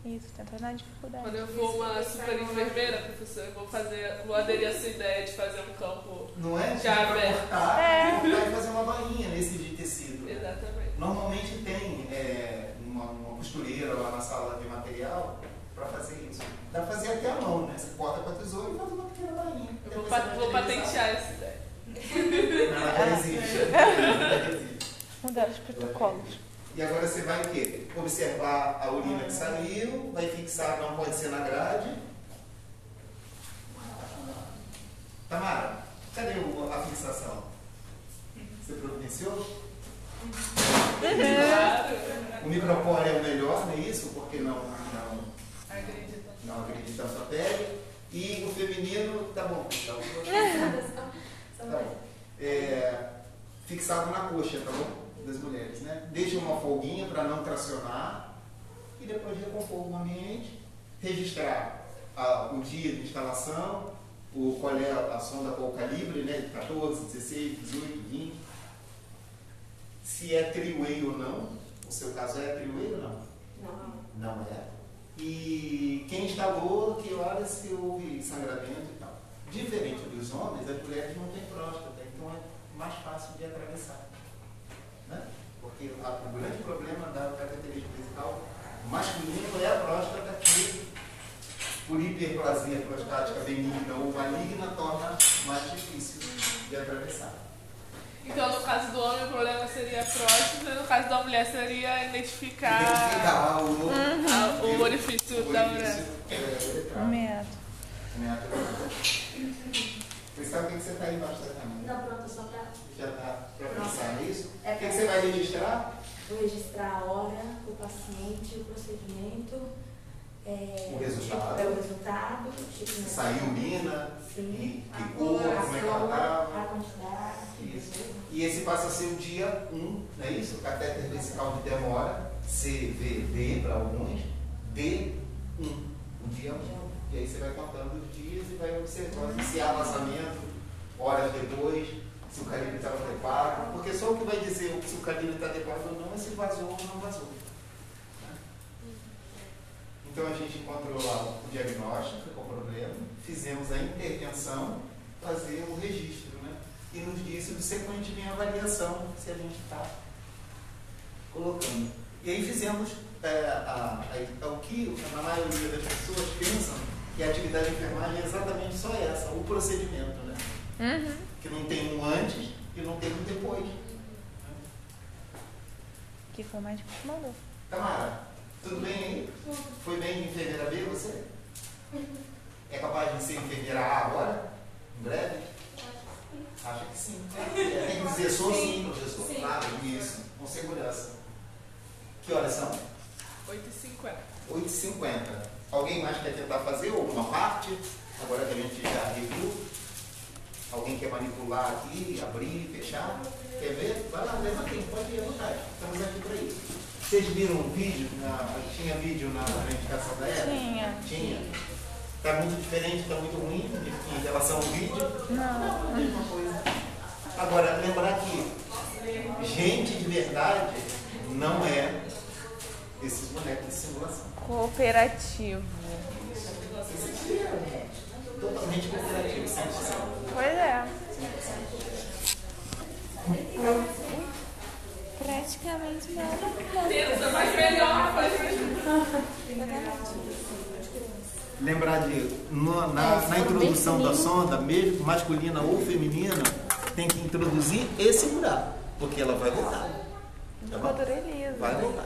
Speaker 4: Isso, tenta dar dificuldade.
Speaker 5: Quando eu for uma super enfermeira, professor, eu vou fazer, vou aderir a essa ideia de fazer um campo.
Speaker 1: Não é?
Speaker 5: Já
Speaker 1: Pra
Speaker 5: aberto.
Speaker 1: cortar,
Speaker 4: É.
Speaker 1: cortar e fazer uma bainha nesse de tecido.
Speaker 5: Exatamente.
Speaker 1: Normalmente tem é, uma, uma costureira lá na sala de material para fazer isso. Dá pra fazer até a mão, né? Você corta com a tesoura e faz uma pequena bainha.
Speaker 5: Eu vou, vou patentear essa ideia.
Speaker 1: Não, ela já existe. Ela já existe.
Speaker 4: Mudar os protocolos.
Speaker 1: E agora você vai o quê? Observar a urina que saiu, vai fixar, não pode ser na grade. Tamara, cadê a fixação? Você providenciou? O micropore é o melhor, não é isso? Porque não, não,
Speaker 5: Acredita.
Speaker 1: não acredita na sua pele. E o feminino, tá bom. Tá bom. Tá bom. É, fixado na coxa, tá bom? Das mulheres, né? Deixa uma folguinha para não tracionar e depois recompor o ambiente, registrar ah, o dia de instalação, o, qual é a sonda, qual o calibre, né? 14, 16, 18, 20. Se é three-way ou não. O seu caso é three-way ou não?
Speaker 2: Não.
Speaker 1: Não é. E quem instalou, que horas se houve sangramento e tal. Diferente dos homens, as mulheres não têm próstata, então é mais fácil de atravessar. Né? Porque a- o grande problema da característica musical masculina é a próstata que, por hiperplasia prostática benigna ou maligna, torna mais difícil de atravessar.
Speaker 5: Então, no caso do homem, o problema seria a próstata, no caso da mulher seria identificar
Speaker 1: Identificar o,
Speaker 5: a- o orifício
Speaker 1: o
Speaker 5: da
Speaker 1: orifício,
Speaker 5: mulher.
Speaker 1: é, uretral.
Speaker 4: Medo.
Speaker 1: Você sabe o que você está aí embaixo da cama?
Speaker 2: Não, pronto, só para
Speaker 1: Já está para pensar nisso?
Speaker 2: É
Speaker 1: o que, que você vai registrar?
Speaker 2: vou registrar a hora, o paciente, o procedimento, é,
Speaker 1: O resultado.
Speaker 2: tipo, é o resultado, tipo, né?
Speaker 1: saiu urina,
Speaker 2: Sim.
Speaker 1: que cor, como é que ela
Speaker 2: a
Speaker 1: estava.
Speaker 2: quantidade.
Speaker 1: Isso. E esse passa a ser o dia 1, não é isso? O catéter vesical de demora, CVD para alguns, D1, o dia 1. E aí você vai contando os dias e vai observando se há vazamento, horas depois, se o calibre estava adequado. Porque só o que vai dizer se o calibre está adequado ou não é se vazou ou não vazou. Então a gente encontrou lá o diagnóstico, qual o problema, fizemos a intervenção, fazer o registro, né? E nos dias subsequentemente a avaliação se a gente está colocando. E aí fizemos é, a- a- o que a maioria das pessoas pensam que a atividade de enfermagem é exatamente só essa, o procedimento, né?
Speaker 4: Uhum.
Speaker 1: Que não tem um antes e não tem um depois.
Speaker 4: Que foi o médico que mandou.
Speaker 1: Tamara, tudo bem aí? Foi bem de enfermeira B você? É capaz de ser enfermeira A agora? Em breve? Acho que sim. Tem que dizer sou sim, professor.
Speaker 3: Sim.
Speaker 1: Claro, isso. Com segurança. Que horas são?
Speaker 5: 8h50.
Speaker 1: 8h50. Alguém mais quer tentar fazer alguma parte? Agora que a gente já reviu. Alguém quer manipular aqui, abrir, fechar? Quer ver? Vai lá, levanta aí, pode ir à vontade. Estamos aqui para isso. Vocês viram um vídeo? Na, tinha vídeo na, na indicação da Eva?
Speaker 4: Tinha.
Speaker 1: Tinha. Está muito diferente, está muito ruim em relação ao vídeo?
Speaker 4: Não.
Speaker 1: a mesma coisa. Agora, lembrar que gente de verdade não é esses bonecos de simulação.
Speaker 4: Cooperativo.
Speaker 1: Totalmente cooperativo, 100%.
Speaker 4: Pois é. Praticamente nada.
Speaker 5: Pensa, mas melhor.
Speaker 1: Lembrar de, no- na, na introdução da sonda, mesmo masculina ou feminina, tem que introduzir esse buraco, porque ela vai voltar. Tá bom? Vai voltar.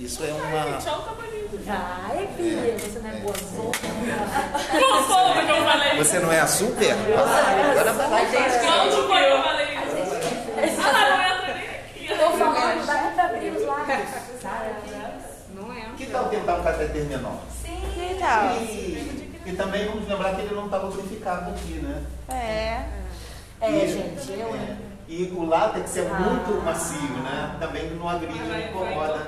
Speaker 1: Isso é uma.
Speaker 5: Gente, olha o tamanho.
Speaker 2: Vai, filha, você não é boa
Speaker 5: que?
Speaker 1: Você não é a super? Agora vai lá.
Speaker 5: Qual foi que eu falei isso? Ah, não entra nem aqui.
Speaker 2: Tô falando, dá pra abrir os lábios, sabe?
Speaker 3: Não é.
Speaker 1: Que tal tentar um cateter menor?
Speaker 4: Que tal?
Speaker 1: E, e também vamos lembrar que ele não está lubrificado aqui, né?
Speaker 4: É.
Speaker 2: É,
Speaker 1: E-
Speaker 2: gente, eu.
Speaker 1: é. E o látex é
Speaker 2: Ah.
Speaker 1: muito macio, né? Também não agride, não incomoda,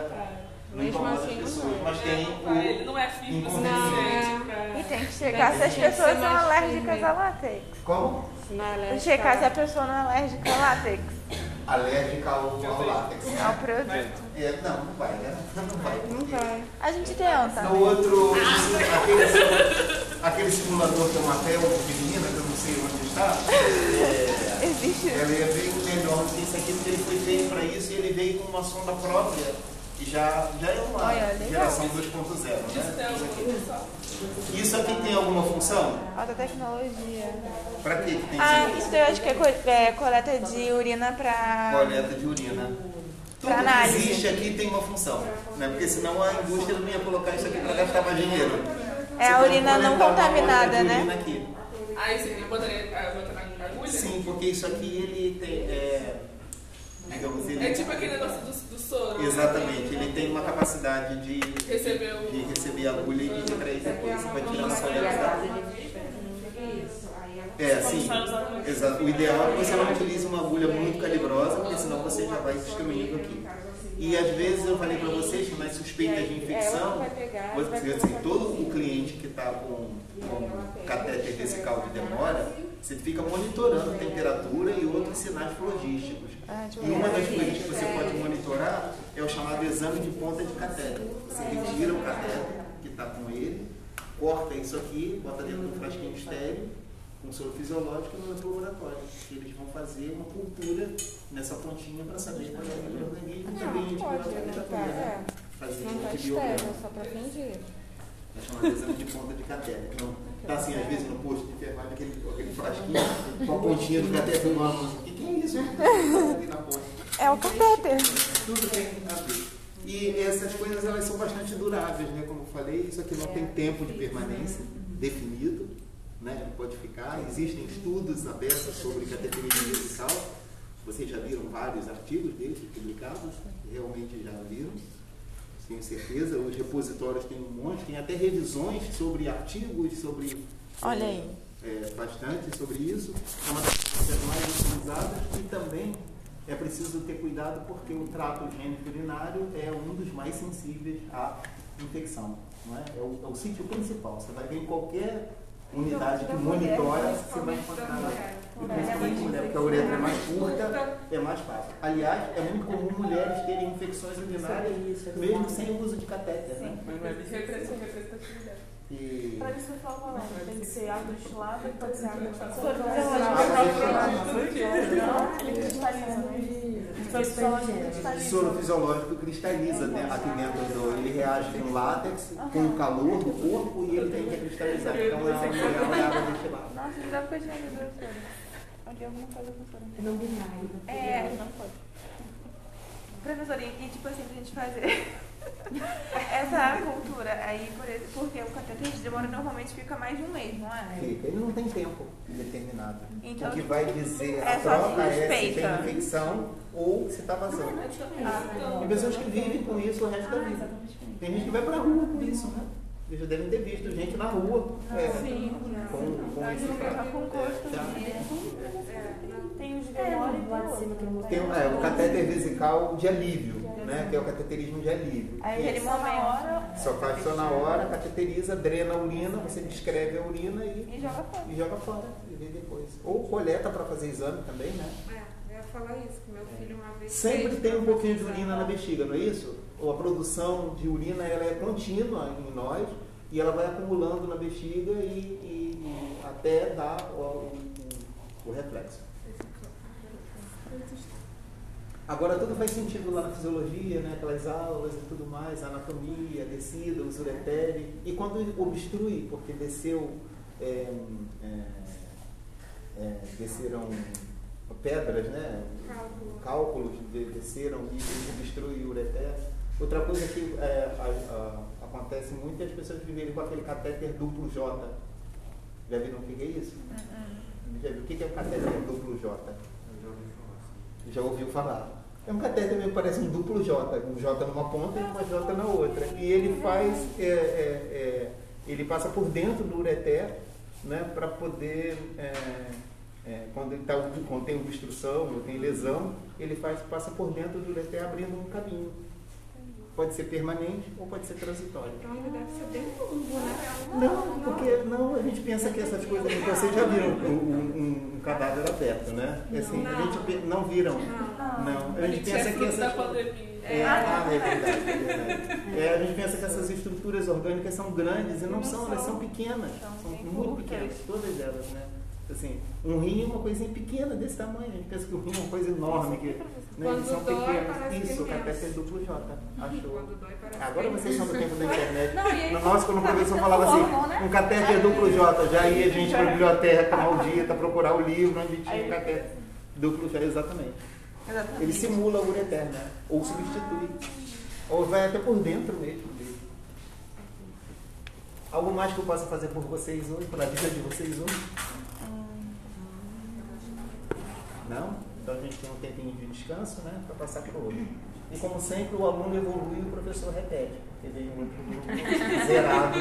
Speaker 1: não
Speaker 5: Mesmo assim, não
Speaker 1: pessoas.
Speaker 5: é.
Speaker 1: Mas tem
Speaker 3: Ele
Speaker 1: o.
Speaker 3: não é firme o
Speaker 1: Inconveniente.
Speaker 3: suficiente pra...
Speaker 4: E tem que checar se as pessoas são alérgicas
Speaker 5: firme.
Speaker 4: a látex.
Speaker 1: Como?
Speaker 4: Checar se a pessoa não é alérgica a látex.
Speaker 1: Alérgica ao, ao látex.
Speaker 4: Ao produto.
Speaker 1: É, não, não vai, né? Não vai. porque-
Speaker 4: A gente tenta.
Speaker 1: No outro, aquele, aquele simulador que é uma tela pequenina, que eu não sei onde está, é,
Speaker 4: Existe.
Speaker 1: Ele veio melhor do que isso aqui, porque ele foi feito para isso e ele veio com uma sonda própria, que já, já é uma
Speaker 4: Olha,
Speaker 1: geração 2.0,
Speaker 3: Isso
Speaker 1: né? Isso aqui tem alguma função?
Speaker 4: Alta tecnologia.
Speaker 1: Para que que tem
Speaker 4: Ah,
Speaker 1: isso
Speaker 4: isso daí eu acho que é, co- é coleta de urina
Speaker 1: aqui?
Speaker 4: pra.
Speaker 1: Coleta de urina. Tudo
Speaker 4: Pra
Speaker 1: que
Speaker 4: análise.
Speaker 1: existe aqui tem uma função, né? porque senão a indústria não ia colocar isso aqui para gastar mais dinheiro.
Speaker 4: É a
Speaker 1: Você pode
Speaker 4: urina não contaminada, né?
Speaker 1: aqui.
Speaker 3: Aí você botaria ah, botar na agulha?
Speaker 1: Sim, porque isso aqui ele tem, é, digamos, ele
Speaker 3: É tipo aquele negócio do, soro. né?
Speaker 1: Exatamente, ele tem uma capacidade de,
Speaker 3: Receber o...
Speaker 1: de receber a agulha e de extrair depois. Você vai tirar na coleta. É, sim. Exato. O ideal é que você não utilize uma agulha muito calibrosa, porque senão você já vai destruindo aqui. E às vezes eu falei para vocês que nas suspeitas de infecção, você, assim, todo o cliente que está com, com catéter vesical de demora, você fica monitorando a temperatura e outros sinais flogísticos.
Speaker 4: Ah,
Speaker 1: E uma das coisas que você pode monitorar é o chamado exame de ponta de catéter. Você retira o catéter que está com ele, corta isso aqui, bota dentro de um frasquinho estéreo, com soro fisiológico e manda para o laboratório. Eles vão fazer uma cultura nessa pontinha para saber qual é o microorganismo e também a
Speaker 5: pode, né? Tá,
Speaker 1: né?
Speaker 5: é.
Speaker 1: Fazer
Speaker 5: Não
Speaker 1: um
Speaker 5: tá
Speaker 1: antibiograma.
Speaker 5: estéreo, só pra fingir.
Speaker 1: É chamado exame de ponta de catéter. Não, tá assim, às vezes no posto de enfermagem, aquele, aquele frasquinho com a pontinha do catéter no ângulo. O que, é isso?
Speaker 4: É o catéter.
Speaker 1: Tudo tem a ver. E essas coisas elas são bastante duráveis, né? Como eu falei, isso aqui não tem tempo de permanência definido, né? Não pode ficar. Existem estudos abertos sobre cateterismo vesical. Vocês já viram vários artigos deles publicados, realmente já viram, tenho certeza. Os repositórios têm um monte, tem até revisões sobre artigos, sobre
Speaker 4: Olha aí.
Speaker 1: é, bastante sobre isso. É uma das coisas mais utilizadas e também é preciso ter cuidado porque o trato higiênico urinário é um dos mais sensíveis à infecção. Não é? É, o, é o sítio principal. Você vai ver em qualquer unidade que monitora, você vai encontrar lá. E principalmente mulher, porque a uretra é mais curta, é mais fácil. Aliás, é muito comum mulheres terem infecções urinárias mesmo sem o uso de catéter. Né?
Speaker 3: Mas não é representatividade.
Speaker 1: E...
Speaker 5: Pra isso que eu falo lá, tem que ser água destilada e pode ser água
Speaker 1: Água
Speaker 5: Ele cristaliza, né?
Speaker 1: soro fisiológico cristaliza né, aqui dentro do. Ele reage com látex, com o calor do corpo e ele tem que cristalizar. Então é água destilada.
Speaker 4: Nossa, não dá pra tinha lido doutora. Onde alguma coisa, professora?
Speaker 2: Não binário.
Speaker 4: É, não pode. Professora, e e, tipo assim, pra gente fazer essa cultura aí, por exemplo, porque o cateter de demora normalmente fica mais de um mês, não é?
Speaker 1: Fica. Ele não tem tempo determinado.
Speaker 4: Então,
Speaker 1: o que vai dizer
Speaker 4: é
Speaker 1: a troca é se tem infecção ou se está vazando. Tem pessoas que vivem com isso o resto da vida. Tem gente que vai pra rua com isso, né? Vocês já devem ter visto gente na rua é, com, com esse
Speaker 4: Tá com gosto
Speaker 1: Já.
Speaker 4: de...
Speaker 5: Tem os
Speaker 2: É,
Speaker 5: demora
Speaker 2: lá de cima que
Speaker 1: Tem o- é, o catéter vesical de alívio, né? Que é o cateterismo de alívio.
Speaker 4: Aí aquele
Speaker 1: Esse
Speaker 4: momento
Speaker 1: Só faz só na hora, cateteriza, drena a urina, você descreve a urina e,
Speaker 4: e joga fora.
Speaker 1: e joga fora e vê depois. Ou coleta para fazer exame também, né?
Speaker 3: É, eu ia falar isso, que meu filho uma vez
Speaker 1: Sempre tem um pouquinho de urina na bexiga, não é isso? A produção de urina ela é contínua em nós e ela vai acumulando na bexiga e, e- e até dar o, o- o reflexo. Agora tudo faz sentido lá na fisiologia, né? aquelas aulas e tudo mais, anatomia, descida, os uretere. E quando obstrui, porque desceu, é, é, é, desceram pedras, né?
Speaker 3: Cálculo.
Speaker 1: cálculos de- desceram e obstrui o ureter. Outra coisa que é, a- a- acontece muito é as pessoas viverem com aquele catéter duplo J. Já viram o que é isso? Já viu o que é o catéter duplo J? Já ouviu falar? É um catéter meio que parece um duplo J, um J numa ponta e uma J na outra. E ele faz, é, é, é, ele passa por dentro do ureter, né, para poder, é, é, quando, ele tá, quando tem obstrução ou tem lesão, ele faz, passa por dentro do ureter abrindo um caminho. Pode ser permanente ou pode ser transitório.
Speaker 4: Então ele deve ser bem longo, né?
Speaker 1: Não, porque não, a gente pensa que essas coisas. Vocês já viram um, um- um cadáver aberto, né? Assim, a gente não viram. Não, a
Speaker 5: A
Speaker 1: gente
Speaker 5: gente
Speaker 1: pensa
Speaker 5: é
Speaker 1: que essas é, ah, é verdade, é. É, a gente pensa que essas estruturas orgânicas são grandes e não,
Speaker 4: Não
Speaker 1: são, elas
Speaker 4: são.
Speaker 1: pequenas,
Speaker 4: São
Speaker 1: muito
Speaker 4: curtas.
Speaker 1: pequenas, todas elas, né? Assim, um rim é uma coisinha pequena desse tamanho, a gente pensa que o rim é uma coisa enorme, que, né,
Speaker 3: Quando
Speaker 1: são
Speaker 3: dói,
Speaker 1: pequenos.
Speaker 3: que
Speaker 1: Isso,
Speaker 3: é
Speaker 1: catéter
Speaker 3: imenso.
Speaker 1: duplo J, achou.
Speaker 3: Quando parece
Speaker 1: Agora vocês são do tempo da internet.
Speaker 4: Não, aí
Speaker 1: No nosso, quando o
Speaker 4: tá
Speaker 1: professor falava assim,
Speaker 4: órgão, né?
Speaker 1: um catéter duplo J, já ia a gente para a biblioteca maldita procurar o livro onde tinha
Speaker 4: Aí-
Speaker 1: um catéter duplo J, exatamente.
Speaker 4: Exatamente.
Speaker 1: Ele simula o ureter, né? Ou substitui. Ou vai até por dentro mesmo. Algo mais que eu possa fazer por vocês hoje, pela vida de vocês hoje? Não? Então a gente tem um tempinho de descanso, né? Para passar para o outro. E como sempre, o aluno evolui e o professor repete. Porque veio muito grupo zerado.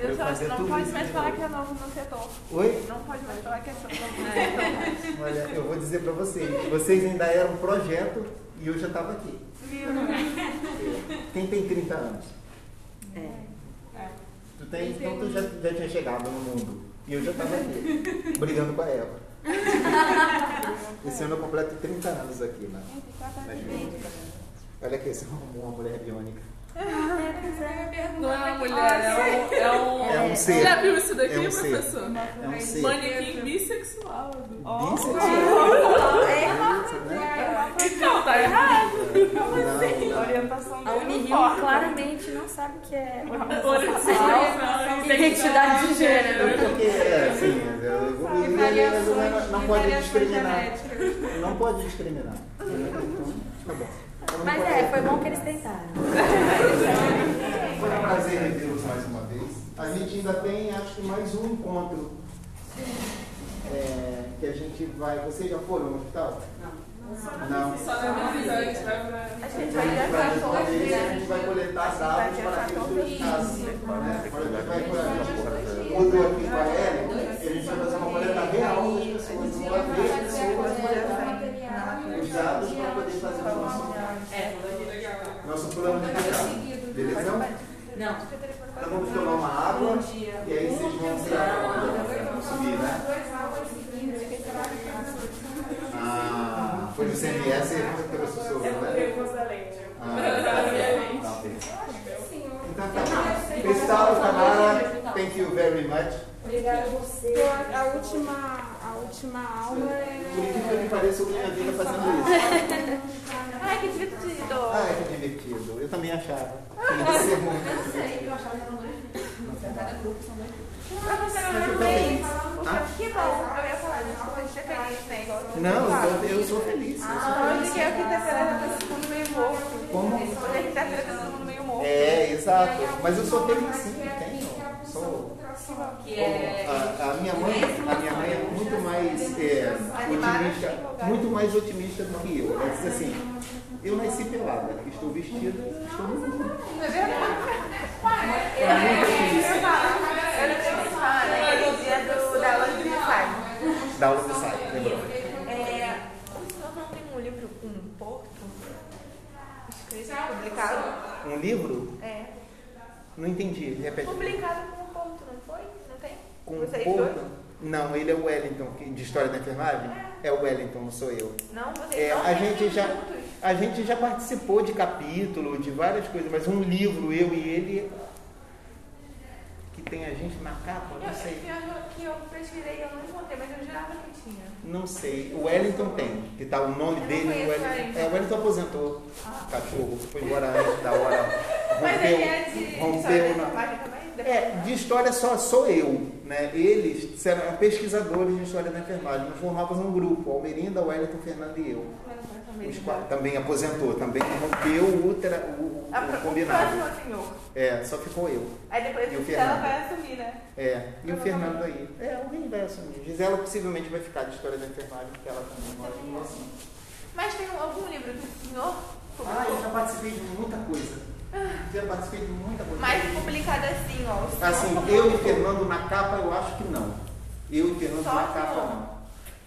Speaker 4: Eu só-
Speaker 1: fazer
Speaker 4: não
Speaker 1: tudo
Speaker 4: pode mais falar que é novo no setor.
Speaker 1: Oi?
Speaker 4: Não pode mais falar que é novo no setor.
Speaker 1: Olha, eu vou dizer para vocês. Vocês ainda eram um projeto e eu já estava aqui.
Speaker 4: Viu?
Speaker 1: Quem tem 30 anos?
Speaker 2: É.
Speaker 1: Tu tem, então tu já, já tinha chegado no mundo. E eu já estava aqui, brigando com a Eva. Esse ano eu completo 30 anos aqui, né? Juventude. Olha aqui, esse é uma mulher biônica.
Speaker 5: Não é uma mulher, é um. É um,
Speaker 1: É um ser.
Speaker 5: Já viu isso daqui,
Speaker 1: É um ser.
Speaker 5: professor?
Speaker 1: É um ser.
Speaker 5: Manequim bissexual.
Speaker 1: Bissexual.
Speaker 4: É errado.
Speaker 1: Né?
Speaker 5: Então, tá errado.
Speaker 1: Não, não.
Speaker 4: Orientação
Speaker 2: A Unirio claramente não sabe o que é
Speaker 5: Orientação,
Speaker 2: identidade de
Speaker 1: É
Speaker 2: gênero.
Speaker 1: porque, é, assim, é, o líder não pode discriminar. Não pode discriminar. Então, tá bom.
Speaker 2: Mas
Speaker 1: não
Speaker 2: é, foi bom que eles tentaram.
Speaker 1: Foi um prazer revê-los mais uma vez. A gente ainda tem, acho que, mais um encontro é, que a gente vai. Vocês já foram no hospital? Não.
Speaker 5: Só na visite, vai pra.
Speaker 4: A gente vai
Speaker 1: a gente
Speaker 4: dia
Speaker 1: vai
Speaker 4: 14,
Speaker 1: responder, a gente vai coletar
Speaker 4: Vai
Speaker 1: dados para aqueles
Speaker 4: 14.
Speaker 1: dois casos. Né? Vai. Mudou aqui com a Ellen, e a gente vai fazer uma coleta real das pessoas. Não vai ver as pessoas os dados para poder fazer o nosso, plano de. Beleza?
Speaker 2: Não.
Speaker 1: Então vamos tomar uma água e aí vocês vão subir, né? Ah, foi no CMS que você soube, né? Ah, tá, ok. Então tá. Cristal, Tamara, thank you very much.
Speaker 2: Obrigada a você.
Speaker 3: A última, a última aula é.
Speaker 1: Por incrível que pareça, eu ganhei a vida fazendo isso.
Speaker 4: Ai, que divertido.
Speaker 1: Ah, que divertido. Eu também achava. Tinha que ser muito divertido.
Speaker 4: Pra você não feliz. Que bom. Eu ia falar, desculpa de ser feliz, né?
Speaker 1: Não, eu, eu sou feliz. Eu sou
Speaker 4: Ah,
Speaker 1: feliz.
Speaker 4: hoje que é quinta-feira já tá todo mundo meio morto.
Speaker 1: Como?
Speaker 4: Hoje é quinta-feira tá todo mundo meio morto.
Speaker 1: É, exato. Mas eu sou feliz sim, tenho. Sou.
Speaker 2: É.
Speaker 1: A, a minha mãe, a minha mãe é muito mais é, otimista, muito mais otimista do que eu. Ela diz assim, eu nasci pelada, estou vestida, estou no mundo.
Speaker 4: Não é verdade?
Speaker 1: É muito otimista.
Speaker 4: Eu não sei o que falar, né? Aquele dia do, da aula de ensaio.
Speaker 1: Da aula de ensaio, lembrou?
Speaker 4: É, o senhor não tem um livro com um porto escrito, publicado?
Speaker 1: Um livro?
Speaker 4: É.
Speaker 1: Não entendi, repete.
Speaker 4: Publicado com um porto, não foi? Não tem?
Speaker 1: Com
Speaker 4: Vocês
Speaker 1: Porto?
Speaker 4: dois?
Speaker 1: Não, ele é o Wellington, de História da Enfermagem? É o Wellington, não sou eu.
Speaker 4: Não, vocês
Speaker 1: É,
Speaker 4: não
Speaker 1: a gente já-
Speaker 4: juntos?
Speaker 1: A gente já participou de capítulo, de várias coisas, mas um livro, eu e ele, que tem a gente na capa,
Speaker 4: Eu,
Speaker 1: não sei.
Speaker 4: pior que eu pesquisei, eu não encontrei, mas eu jurava que tinha.
Speaker 1: Não sei. O Wellington tem, que tá o nome
Speaker 4: Eu
Speaker 1: dele. O
Speaker 4: Wellington,
Speaker 1: é, o Wellington aposentou.
Speaker 4: Ah.
Speaker 1: Cachorro, foi embora antes da hora.
Speaker 4: Mas
Speaker 1: Rompeu,
Speaker 4: ele é de
Speaker 1: rompeu na-
Speaker 4: também?
Speaker 1: É, de história só sou eu, né? Eles eram pesquisadores de história da enfermagem. Nós formávamos um grupo, Almerinda, Wellington, Fernando e eu. Os quatro, também aposentou, também rompeu o, ultra, o, o
Speaker 4: A pro-
Speaker 1: combinado.
Speaker 4: o.
Speaker 1: É, só ficou eu.
Speaker 4: Aí depois
Speaker 1: E o
Speaker 4: o Gisela vai assumir, né?
Speaker 1: É, e o Fernando aí. É, alguém vai assumir. Gisela possivelmente vai ficar de história da enfermagem, porque ela também mora em assim.
Speaker 4: Mas tem algum livro que o senhor
Speaker 1: Ah, eu já participei de muita coisa. Já participei de muita coisa.
Speaker 4: Mais publicado assim, ó.
Speaker 1: Assim, eu e Fernando na capa, eu acho que não. Eu e Fernando
Speaker 4: Só
Speaker 1: na capa,
Speaker 4: não.
Speaker 1: não.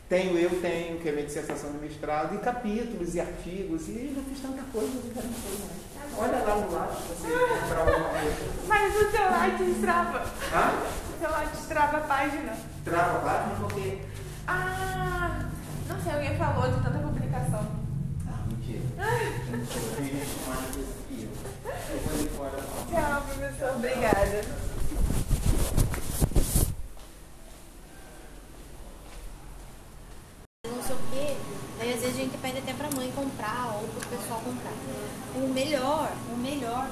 Speaker 1: Tenho, eu tenho, que é minha dissertação de mestrado, e capítulos e artigos, e já fiz tanta coisa, diferente coisa, né? Olha lá no lado, você comprar alguma coisa.
Speaker 4: Mas o seu Lattes trava.
Speaker 1: Ah?
Speaker 4: O seu Lattes trava a página.
Speaker 1: Trava a página porque.
Speaker 4: Ah, não sei, alguém falou de tanta publicação.
Speaker 1: Ah, mentira. Mentira, tem gente mais coisa que eu. Eu vou ali fora.
Speaker 4: Tchau, professor. Obrigada.
Speaker 7: não sei o quê. Aí às vezes a gente pede até pra mãe comprar ou pro pessoal comprar. O melhor, o melhor.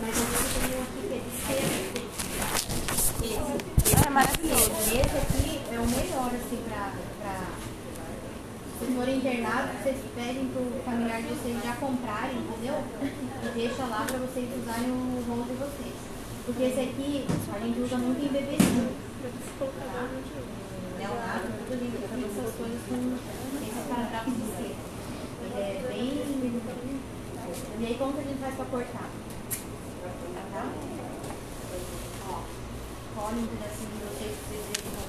Speaker 7: Mas eu tenho aqui que é de cera. Esse.
Speaker 4: É maravilhoso.
Speaker 7: Esse aqui é o melhor, assim, pra. pra se vocês forem internados, vocês pedem pro familiar de vocês já comprarem, entendeu? E deixa lá pra vocês usarem o rolo de vocês. Porque esse aqui a gente usa muito em bebezinho. Neonato, tudo a gente essas coisas com esses paradrapos de cera. Ele é bem. E aí como que a gente faz pra cortar? Tá? Ó, colhe um pedacinho de vocês, pra vocês verem como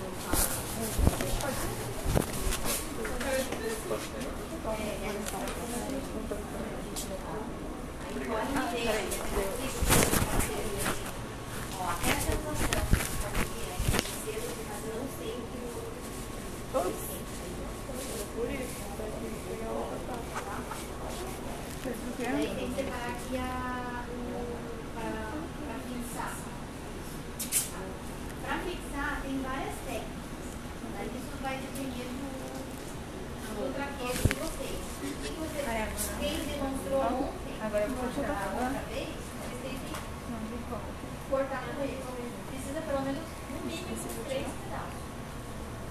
Speaker 7: Thank you.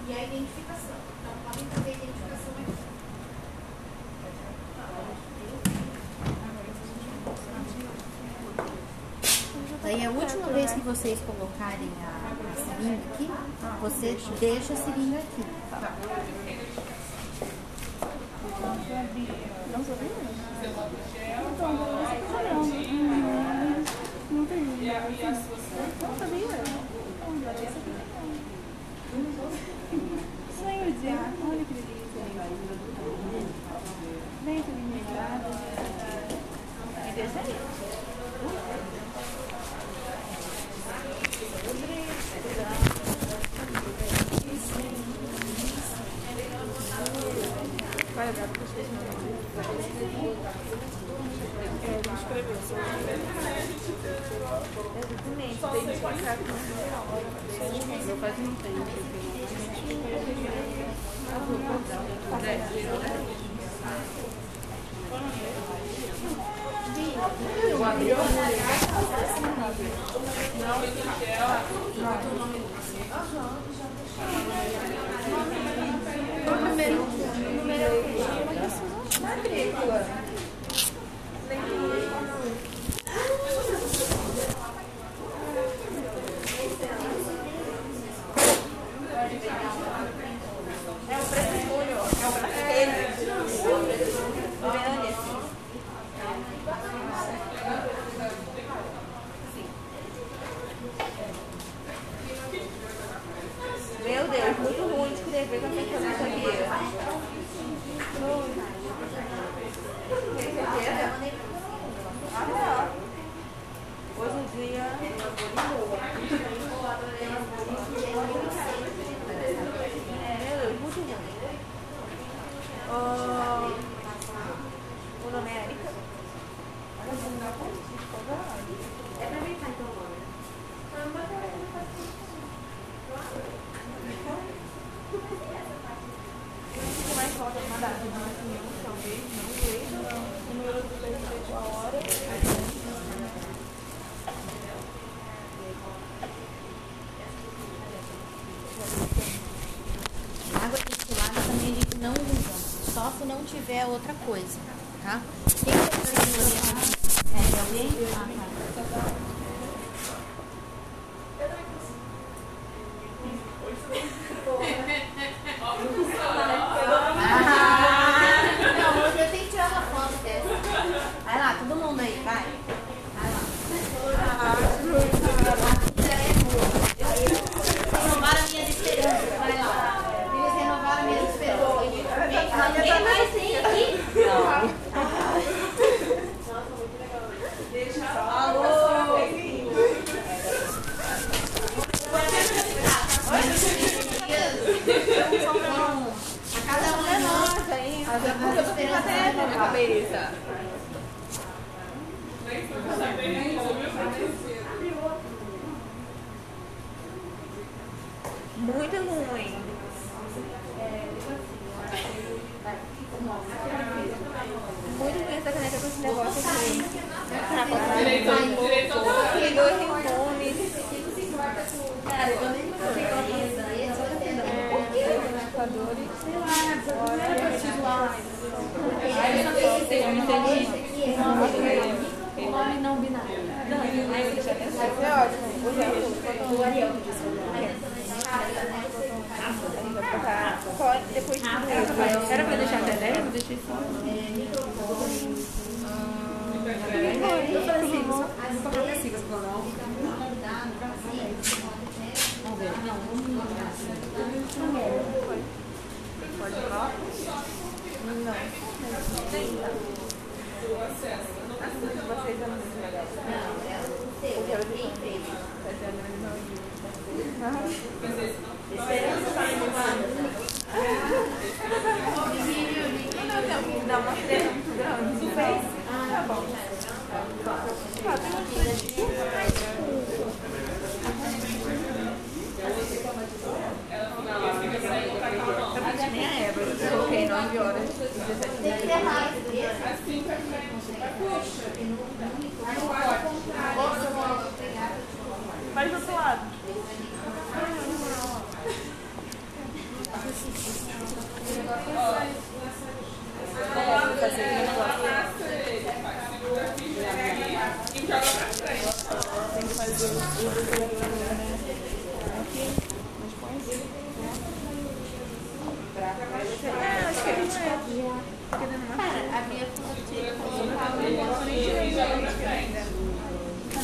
Speaker 7: E a identificação. Então podem fazer a identificação aqui. Daí a última vez que vocês colocarem a, a seringa aqui, você deixa a seringa aqui.
Speaker 4: Sonho de ar, olha que delícia. Vem que limitado. E deixa aí. Vai dar para vocês É, vamos escrever. Exatamente, tem que explicar com Meu pai não tem. É o prefeitura, é o prefeito. Tá vendo ali? Meu Deus, muito ruim de escrever com essa coisa isso aqui. Tem certeza? Ah, não. Hoje em dia. É, meu Deus, muito ruim. Ah, o nome é Erika? É pra mim, então, agora. O mais falta é uma data de nascimento, talvez, não sei. O número do leite, a hora.
Speaker 7: Água destilada também a gente não usa, só se não tiver outra coisa, tá? Quem tem É de alguém? Ah, tá.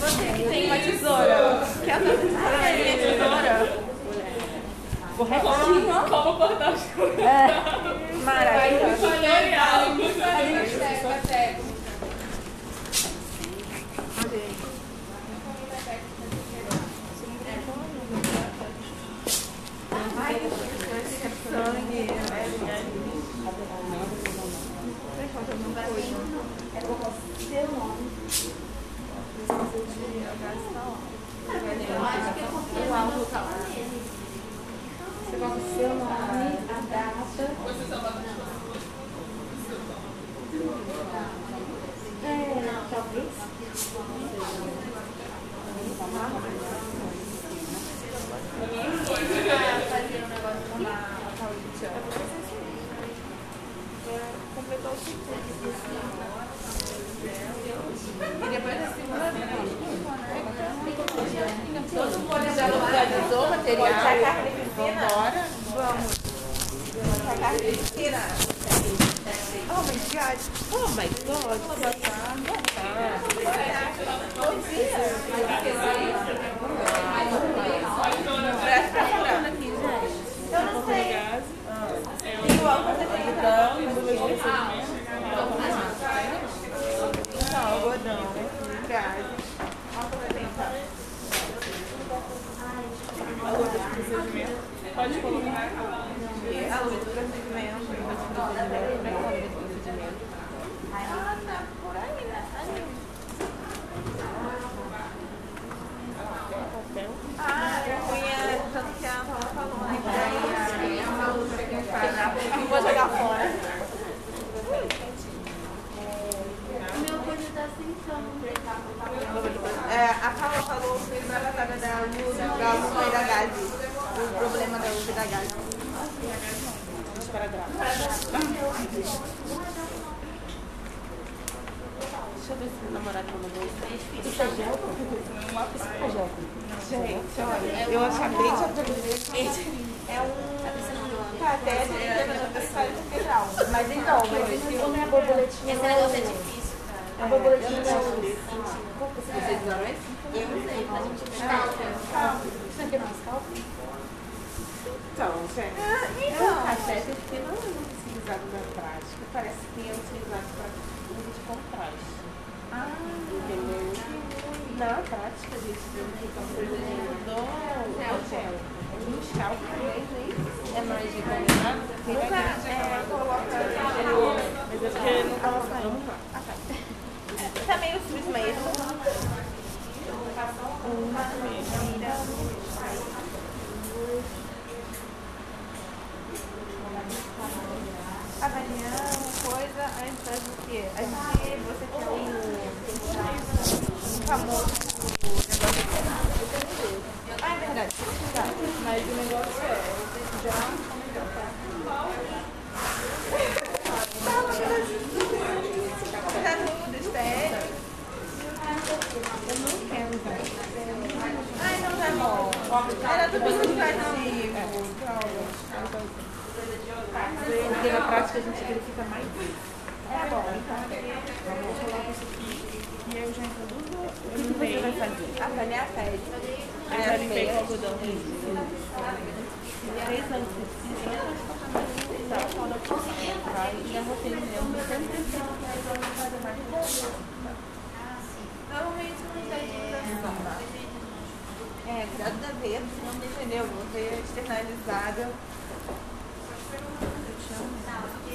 Speaker 7: Você que
Speaker 4: tem uma tesoura. Minha tesoura?
Speaker 5: Como, cortar os coisas.
Speaker 4: Maravilhoso.
Speaker 5: Tutorial.
Speaker 4: Sangue.
Speaker 7: Que Você coloca o seu nome, a data. É, talvez. Um
Speaker 4: Completou o. E depois da segunda Todo mundo já localizou o material? Sacar de piscina? Vambora. Vamos. Sacar de piscina. Oh my god. Oh my god. Presta pra falando aqui, gente. Eu não sei. Igual você tem então, Não, algodão, gás. Olha como tem, tá? A luta de procedimento. Pode colocar. E a luta de procedimento. de procedimento. Como que a luta de procedimento? Ah, tá por aí, né? Ah, eu punha, tanto que a Paula falou, né? Que aí a, a luta que faz, eu vou jogar fora.
Speaker 7: O meu coisa tá sem som.
Speaker 4: É, a Paula falou semana passada da luz, da luz e da gás. O problema da luz e da gás.
Speaker 8: Deixa eu ver se o namorado mandou isso.
Speaker 7: Isso é gel?
Speaker 4: Gente, olha, eu acabei de aprender. É um catéter de intervenção integral. Mas então, mas esse
Speaker 7: Como é a borboletinha?
Speaker 3: Esse negócio é difícil,
Speaker 7: A borboletinha da
Speaker 8: Vocês usaram esse?
Speaker 3: Eu não sei, a gente
Speaker 4: Calma.
Speaker 7: Você quer mais calma?
Speaker 8: Então, gente.
Speaker 4: Ah,
Speaker 8: É um
Speaker 4: então.
Speaker 8: catéter que não é utilizado na prática. Parece que é utilizado para uso de contraste.
Speaker 4: Ah,
Speaker 8: Entendeu? Na prática, gente, estão precisando do do gel. No scalp também, gente. É mais recomendado. porque
Speaker 4: Nunca
Speaker 8: vai
Speaker 4: é, coloca gel
Speaker 8: Mas é porque não tava saindo.
Speaker 4: Ah, tá. Tá meio sujo mesmo. Uma, tira, avaliar uma coisa antes do que? A gente, você quer o famoso negócio. Ah, é verdade. Tá.
Speaker 5: Mas o negócio é, já
Speaker 4: Já tudo, espere.
Speaker 7: Eu não
Speaker 4: tá indicativo.
Speaker 8: Porque na prática a gente verifica mais vezes.
Speaker 4: Tá bom, então
Speaker 8: Vamos colocar isso aqui e eu já introduzo.
Speaker 4: o que, que você vai fazer? Avaliar a pele.
Speaker 8: Eu já limpei com algodão.
Speaker 7: Três anos que precisa, eu eu não quando eu já rotei mesmo. Sempre fazer mais
Speaker 4: Normalmente não tem divulgação. É, cuidado da verde, entendeu? Você é externalizada. Sim, pra perder um pouquinho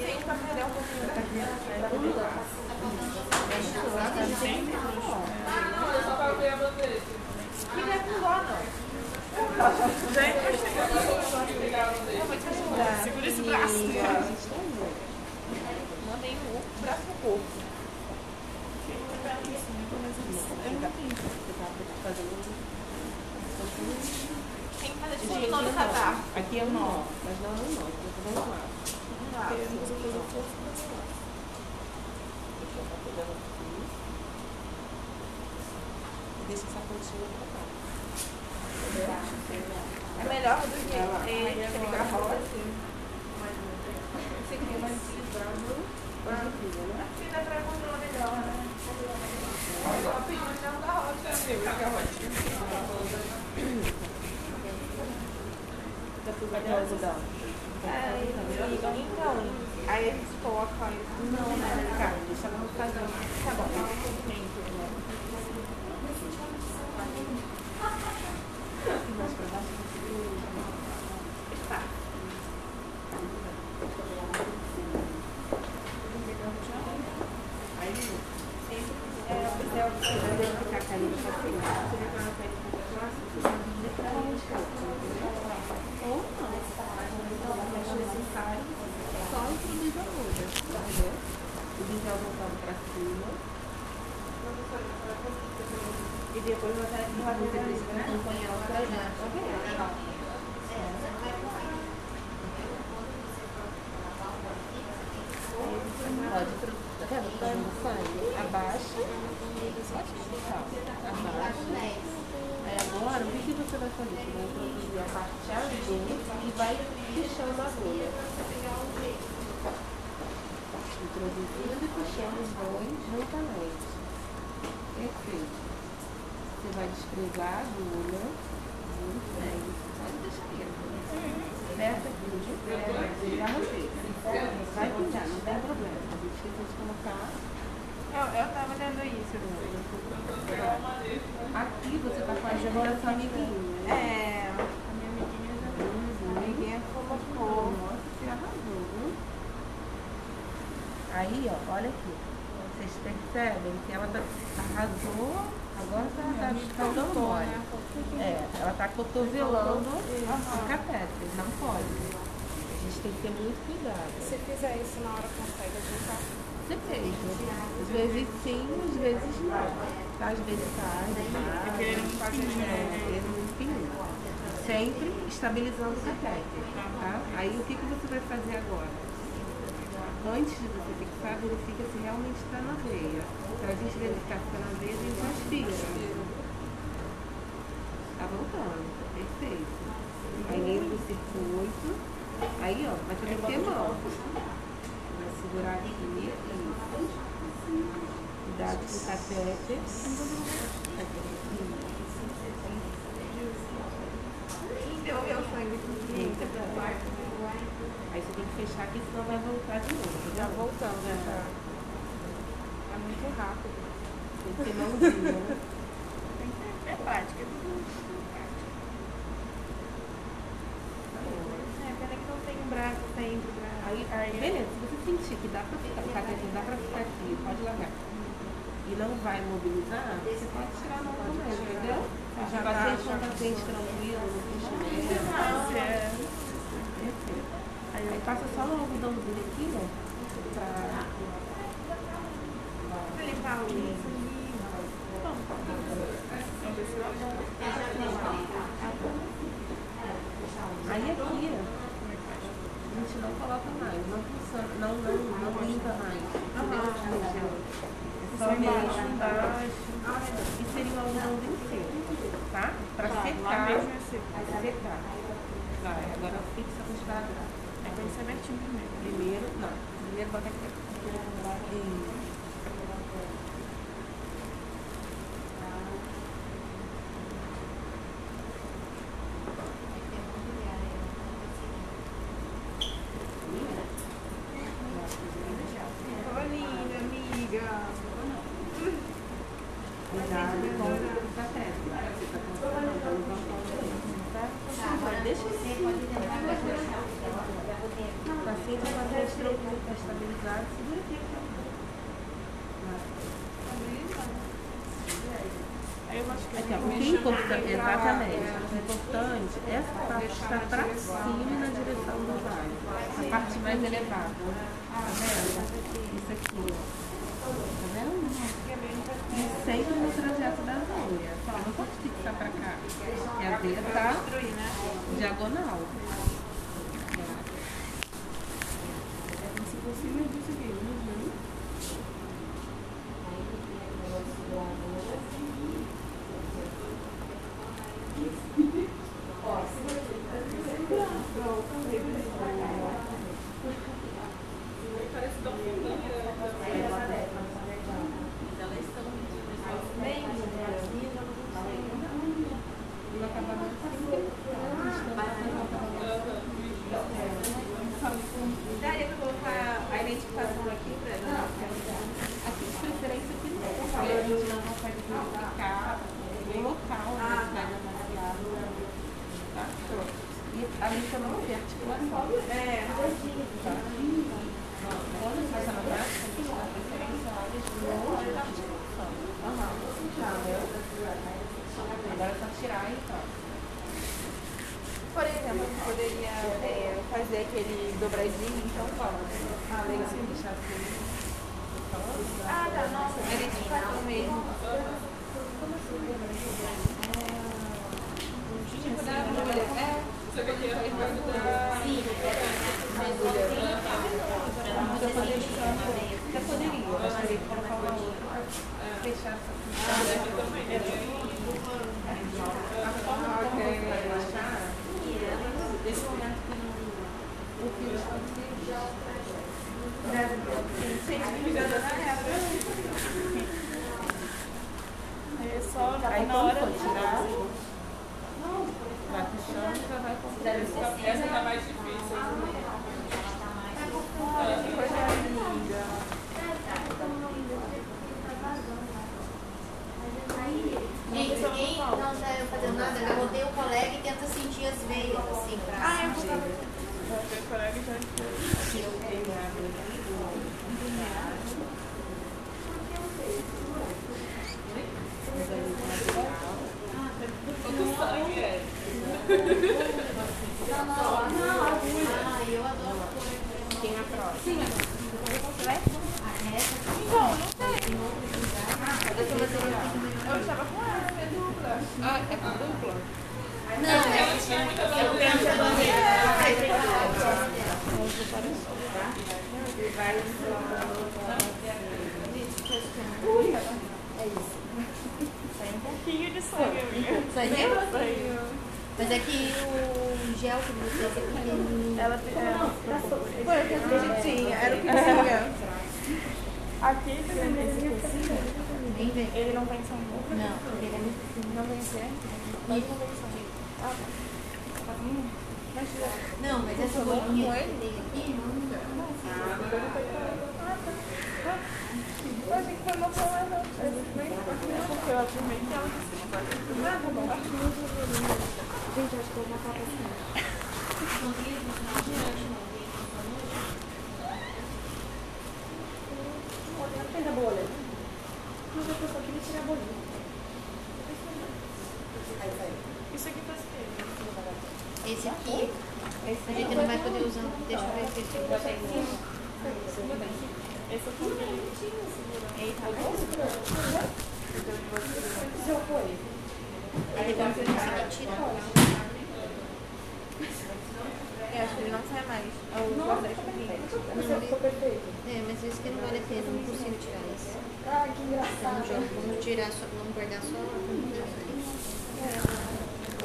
Speaker 4: da
Speaker 5: Ah, não, é só pra ver a bandeja.
Speaker 4: Que não é com dó, não. Eu vou te ajudar.
Speaker 8: Segura esse braço.
Speaker 4: Mandei o braço no corpo. Que fazer tipo o catarro.
Speaker 8: Aqui é nó, mas não é um nó, eu tô dando um lado. Deixa.
Speaker 4: É melhor do que é mais utilizado. Aqui dá pra controlar melhor, né?
Speaker 5: Só?
Speaker 4: É, então, aí a gente coloca isso.
Speaker 8: Não, né, cara? Deixa ela fazer.
Speaker 4: Tá bom. Está.
Speaker 8: Aí,
Speaker 4: É, o pincel
Speaker 8: eu devo ficar caindo pra cima. Você vê quando a pele fica próxima, você vai literalmente Ou não. Não acho necessário só introduzir a agulha, entendeu? O pincel voltando pra cima. E depois você vai acompanhar ela pra dentro. Pode introduzir. Tá vendo? Tá vendo sangue? Abaixa. Tá. Abaixa. Aí agora, o que, que você vai fazer? Você vai introduzir a parte azul e vai fechando a agulha. Introduzindo e fechando os dois juntamente. Perfeito. Você vai desprezar a agulha. Muito bem. Pode deixar aí. Aperta aqui. Já rotei. Vai pintar, não tem problema. A gente esqueceu de colocar.
Speaker 4: Eu, eu tava lendo isso.
Speaker 8: Aqui você tá com a agenda da sua amiguinha. né?
Speaker 4: É, a minha amiguinha já
Speaker 8: Uhum.
Speaker 4: a amiguinha colocou.
Speaker 8: Nossa, você arrasou, viu? Aí, ó, olha aqui. Vocês percebem que ela tá, arrasou, agora ela tá ficando mole. É, ela tá cotovelando o catéter, não pode. A gente tem que ter muito cuidado.
Speaker 5: Se fizer isso na hora, consegue adiantar?
Speaker 8: Depende. Às vezes sim, às vezes não. Às vezes sai, demais.
Speaker 5: Porque ele?
Speaker 8: Ele muito fininho. Sempre estabilizando o catéter. Tá? Aí o que, que você vai fazer agora? Antes de você fixar, verifica se realmente está na veia. Para a gente verificar se está na veia, a gente aspira. Tá voltando. Perfeito. Aí limpa o circuito. Aí, ó, vai ter que ter mão. Vai segurar aqui. Cuidado com o peraí. Aí você tem que fechar aqui, senão vai voltar de novo.
Speaker 5: Já
Speaker 8: tá bom?
Speaker 5: voltando,
Speaker 8: É.
Speaker 5: já. É muito rápido.
Speaker 8: Tem que ter mãozinha, né?
Speaker 4: É prática. É, pena que não tem um braço sempre pra.
Speaker 8: Aí, beleza, se você sentir que dá pra ficar, o cateter dá pra ficar aqui, pode largar. E não vai mobilizar, você pode tirar a mão também, entendeu? Já paciente com paciente tranquilo, não.
Speaker 2: É.
Speaker 8: Perfeito. Aí, passa só um algodãozinho aqui, ó. Pra.
Speaker 2: Pra limpar o
Speaker 8: Aí aqui, ó, gente não coloca mais, não funciona, não, não, não limpa mais. Entendeu? É só mesmo embaixo. E seria um algodãozinho seco, tá? Pra secar.
Speaker 2: mesmo é seco.
Speaker 8: Pra secar. Vai, agora fixa com esparadrapo.
Speaker 2: É pra ser abertinho primeiro.
Speaker 8: Primeiro, não. Primeiro bota aqui. Isso.
Speaker 2: Ô, linda, amiga.
Speaker 8: Cuidado com o cateter. Você tá funcionando, tá levantando, tá? Tá, deixa assim. Paciente com a testa tranquila, tá estabilizado, segura aqui.
Speaker 2: Aí eu acho que
Speaker 8: Aqui, ó, o que é importante, exatamente, o importante é essa parte estar pra cima e na direção do vaso. A parte mais elevada. Tá vendo? Isso aqui, ó. Tá vendo? Sempre no trajeto da veia. Ó, não pode fixar pra cá. E a veia tá diagonal.
Speaker 2: se possível Então,
Speaker 8: não
Speaker 2: sei. Eu com ela, minha dupla.
Speaker 8: Ah, é dupla?
Speaker 7: Não, ela tinha muita bandeira.
Speaker 2: Um pouquinho de sangue.
Speaker 7: Saiu?
Speaker 2: Saiu.
Speaker 7: Mas é que o gel que você fez é.
Speaker 2: Ela é, foi o que a gente tinha, era o que tinha. Aqui aqui.
Speaker 7: Vem ver.
Speaker 2: Ele não vem em São Paulo.
Speaker 7: Não, ele é muito fino.
Speaker 2: Não vem? Mas não vem. Ah, tá. Hum, Mas.
Speaker 7: Não, mas essa bolinha que não.
Speaker 2: Eu achei que foi uma boa, não. É porque eu afirmei que ela disse que. Ah, tá bom. Gente, acho que eu vou matar pra cima.
Speaker 4: bolha. Mas eu só queria tirar a bolinha.
Speaker 9: Isso aqui faz o quê?
Speaker 7: Esse aqui. Esse a gente não vai poder usar. Deixa eu ver se eu vou pegar.
Speaker 4: Esse aqui é, é bonitinho, segura. Eita,
Speaker 7: olha. Já foi. Aí você eu tirar.
Speaker 4: Eu acho que ele não sai mais. Eu gosto desse aqui.
Speaker 7: É, mas isso que não vale a pena, eu não consigo tirar isso.
Speaker 2: Ah, que engraçado.
Speaker 7: Vamos, tirar só, vamos guardar só a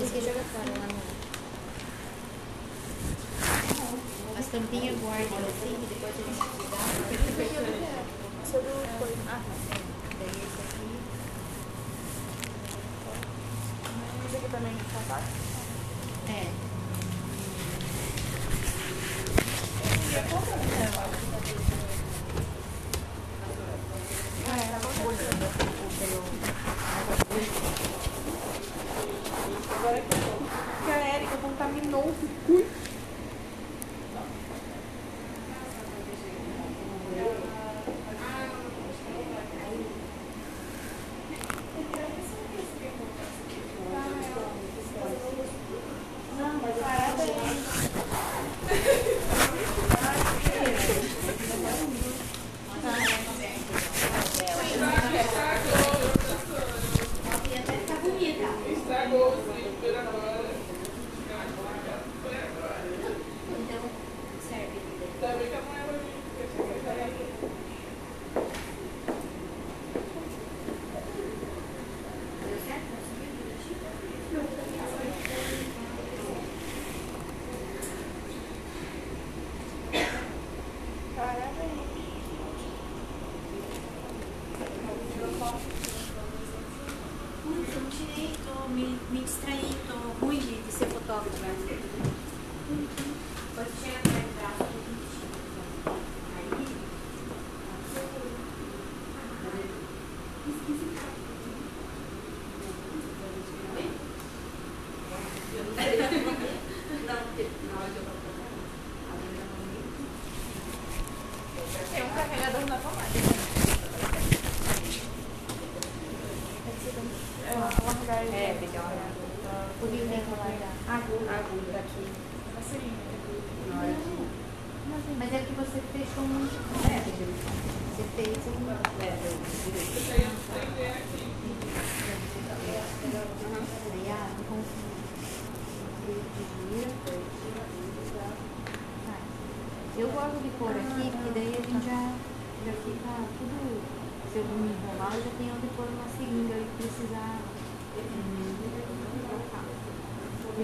Speaker 7: Esse aqui joga fora lá no. As tampinhas guardam assim e depois a gente dá.
Speaker 4: Ah,
Speaker 7: Daí esse aqui.
Speaker 4: esse aqui também é sapato?
Speaker 7: É.
Speaker 4: Agora que que a Erika contaminou o circuito.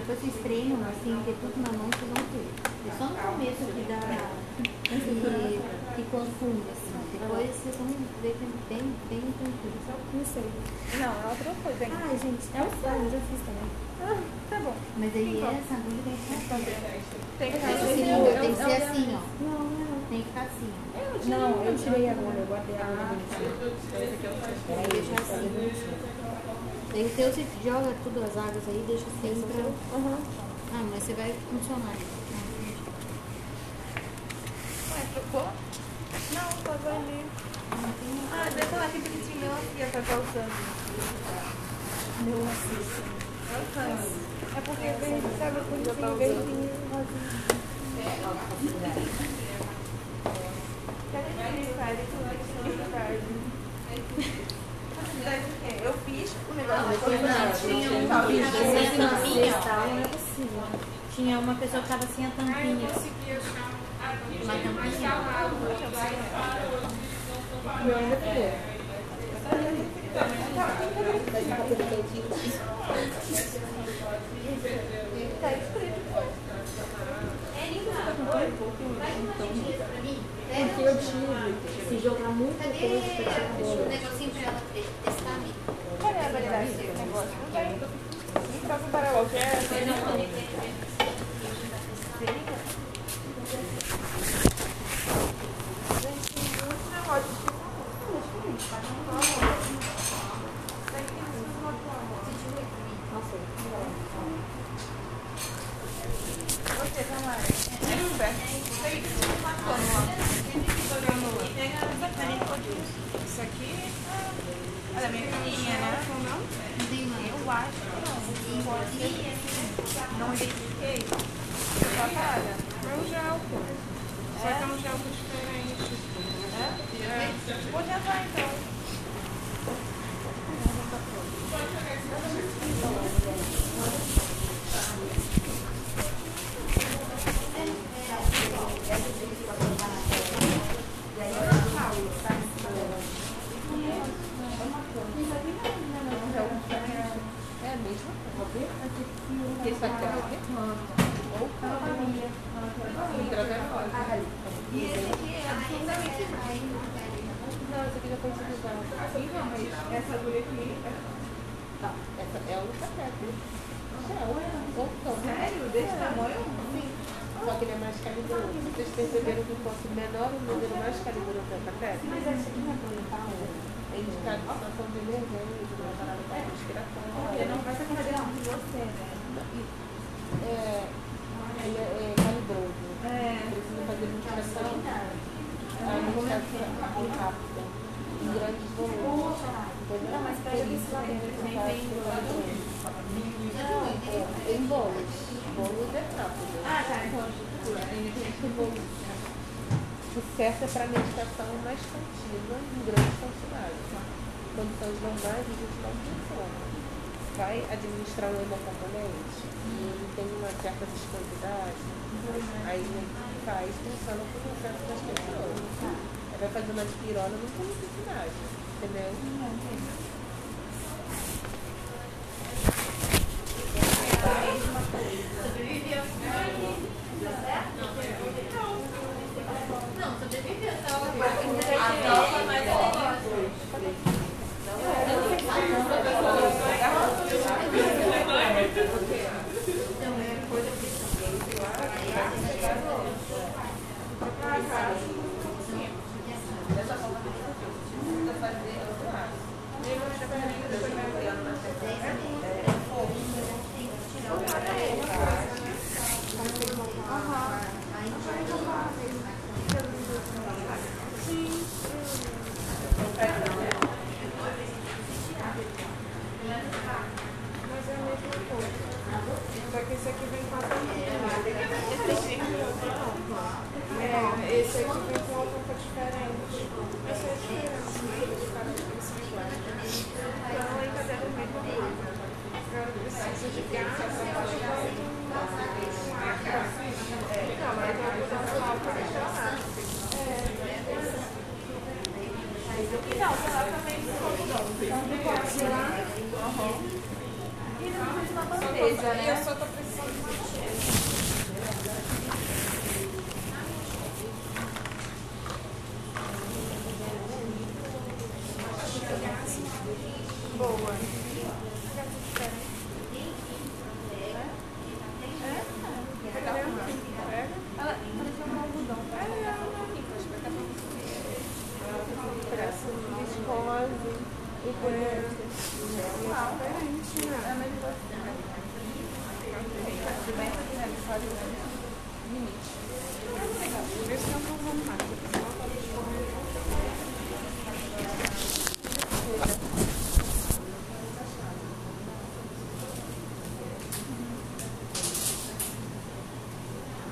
Speaker 7: Depois vocês treinam, assim, ter tudo na mão, vocês vão ter. É só no começo que dá. que, que confunde, assim. Depois vocês vão ver que é bem, bem tranquilo.
Speaker 2: Não sei.
Speaker 4: Não, é outra coisa. hein?
Speaker 2: Ah, gente, é um fone, eu já fiz também.
Speaker 4: Ah, tá bom.
Speaker 7: Mas aí essa agulha tem que ficar assim.
Speaker 4: Tem que fazer
Speaker 7: seringa tem que ser assim, ó.
Speaker 2: Não, não.
Speaker 7: Tem que ficar assim, ó.
Speaker 2: Não, eu tirei agora, eu guardei a.
Speaker 7: Aí deixa assim. Daí o teu você joga tudo as águas aí, deixa assim pra.
Speaker 2: Aham.
Speaker 7: Ah, mas você vai funcionar.
Speaker 4: Ué, trocou? Não, tava ali. Ah, deve falar que bonitinho meu aqui, a tá usando.
Speaker 2: Meu assista.
Speaker 4: É porque vem, sabe, bonitinho, verdinho, rosinho. Cadê quê? Eu fiz o negócio.
Speaker 7: Tinha um que.
Speaker 2: Não é.
Speaker 7: Tinha uma pessoa que tava sem a tampinha.
Speaker 3: Ah, não,
Speaker 7: Uma tampinha.
Speaker 2: Meu ainda.
Speaker 4: Tá.
Speaker 2: Porque eu tive, se jogar muita coisa, pra tirar bola.
Speaker 7: negocinho pra ela te- testar, amiga?
Speaker 4: Cadê a validade desse negócio? Não tem. Não tá com paralelo, que é sucesso é
Speaker 10: para
Speaker 8: meditação mais contínua, em grandes quantidades. Tá? Quando são normais, a gente não funciona. Vai administrar o hemocomponente, e tem uma certa viscosidade, aí faz, funciona com o processo das pessoas. Vai fazer uma espirona, não tem necessidade, entendeu?
Speaker 3: É a mesma coisa. Sobreviveu. Não, não, sobreviveu, tava com a nova, Não
Speaker 7: é.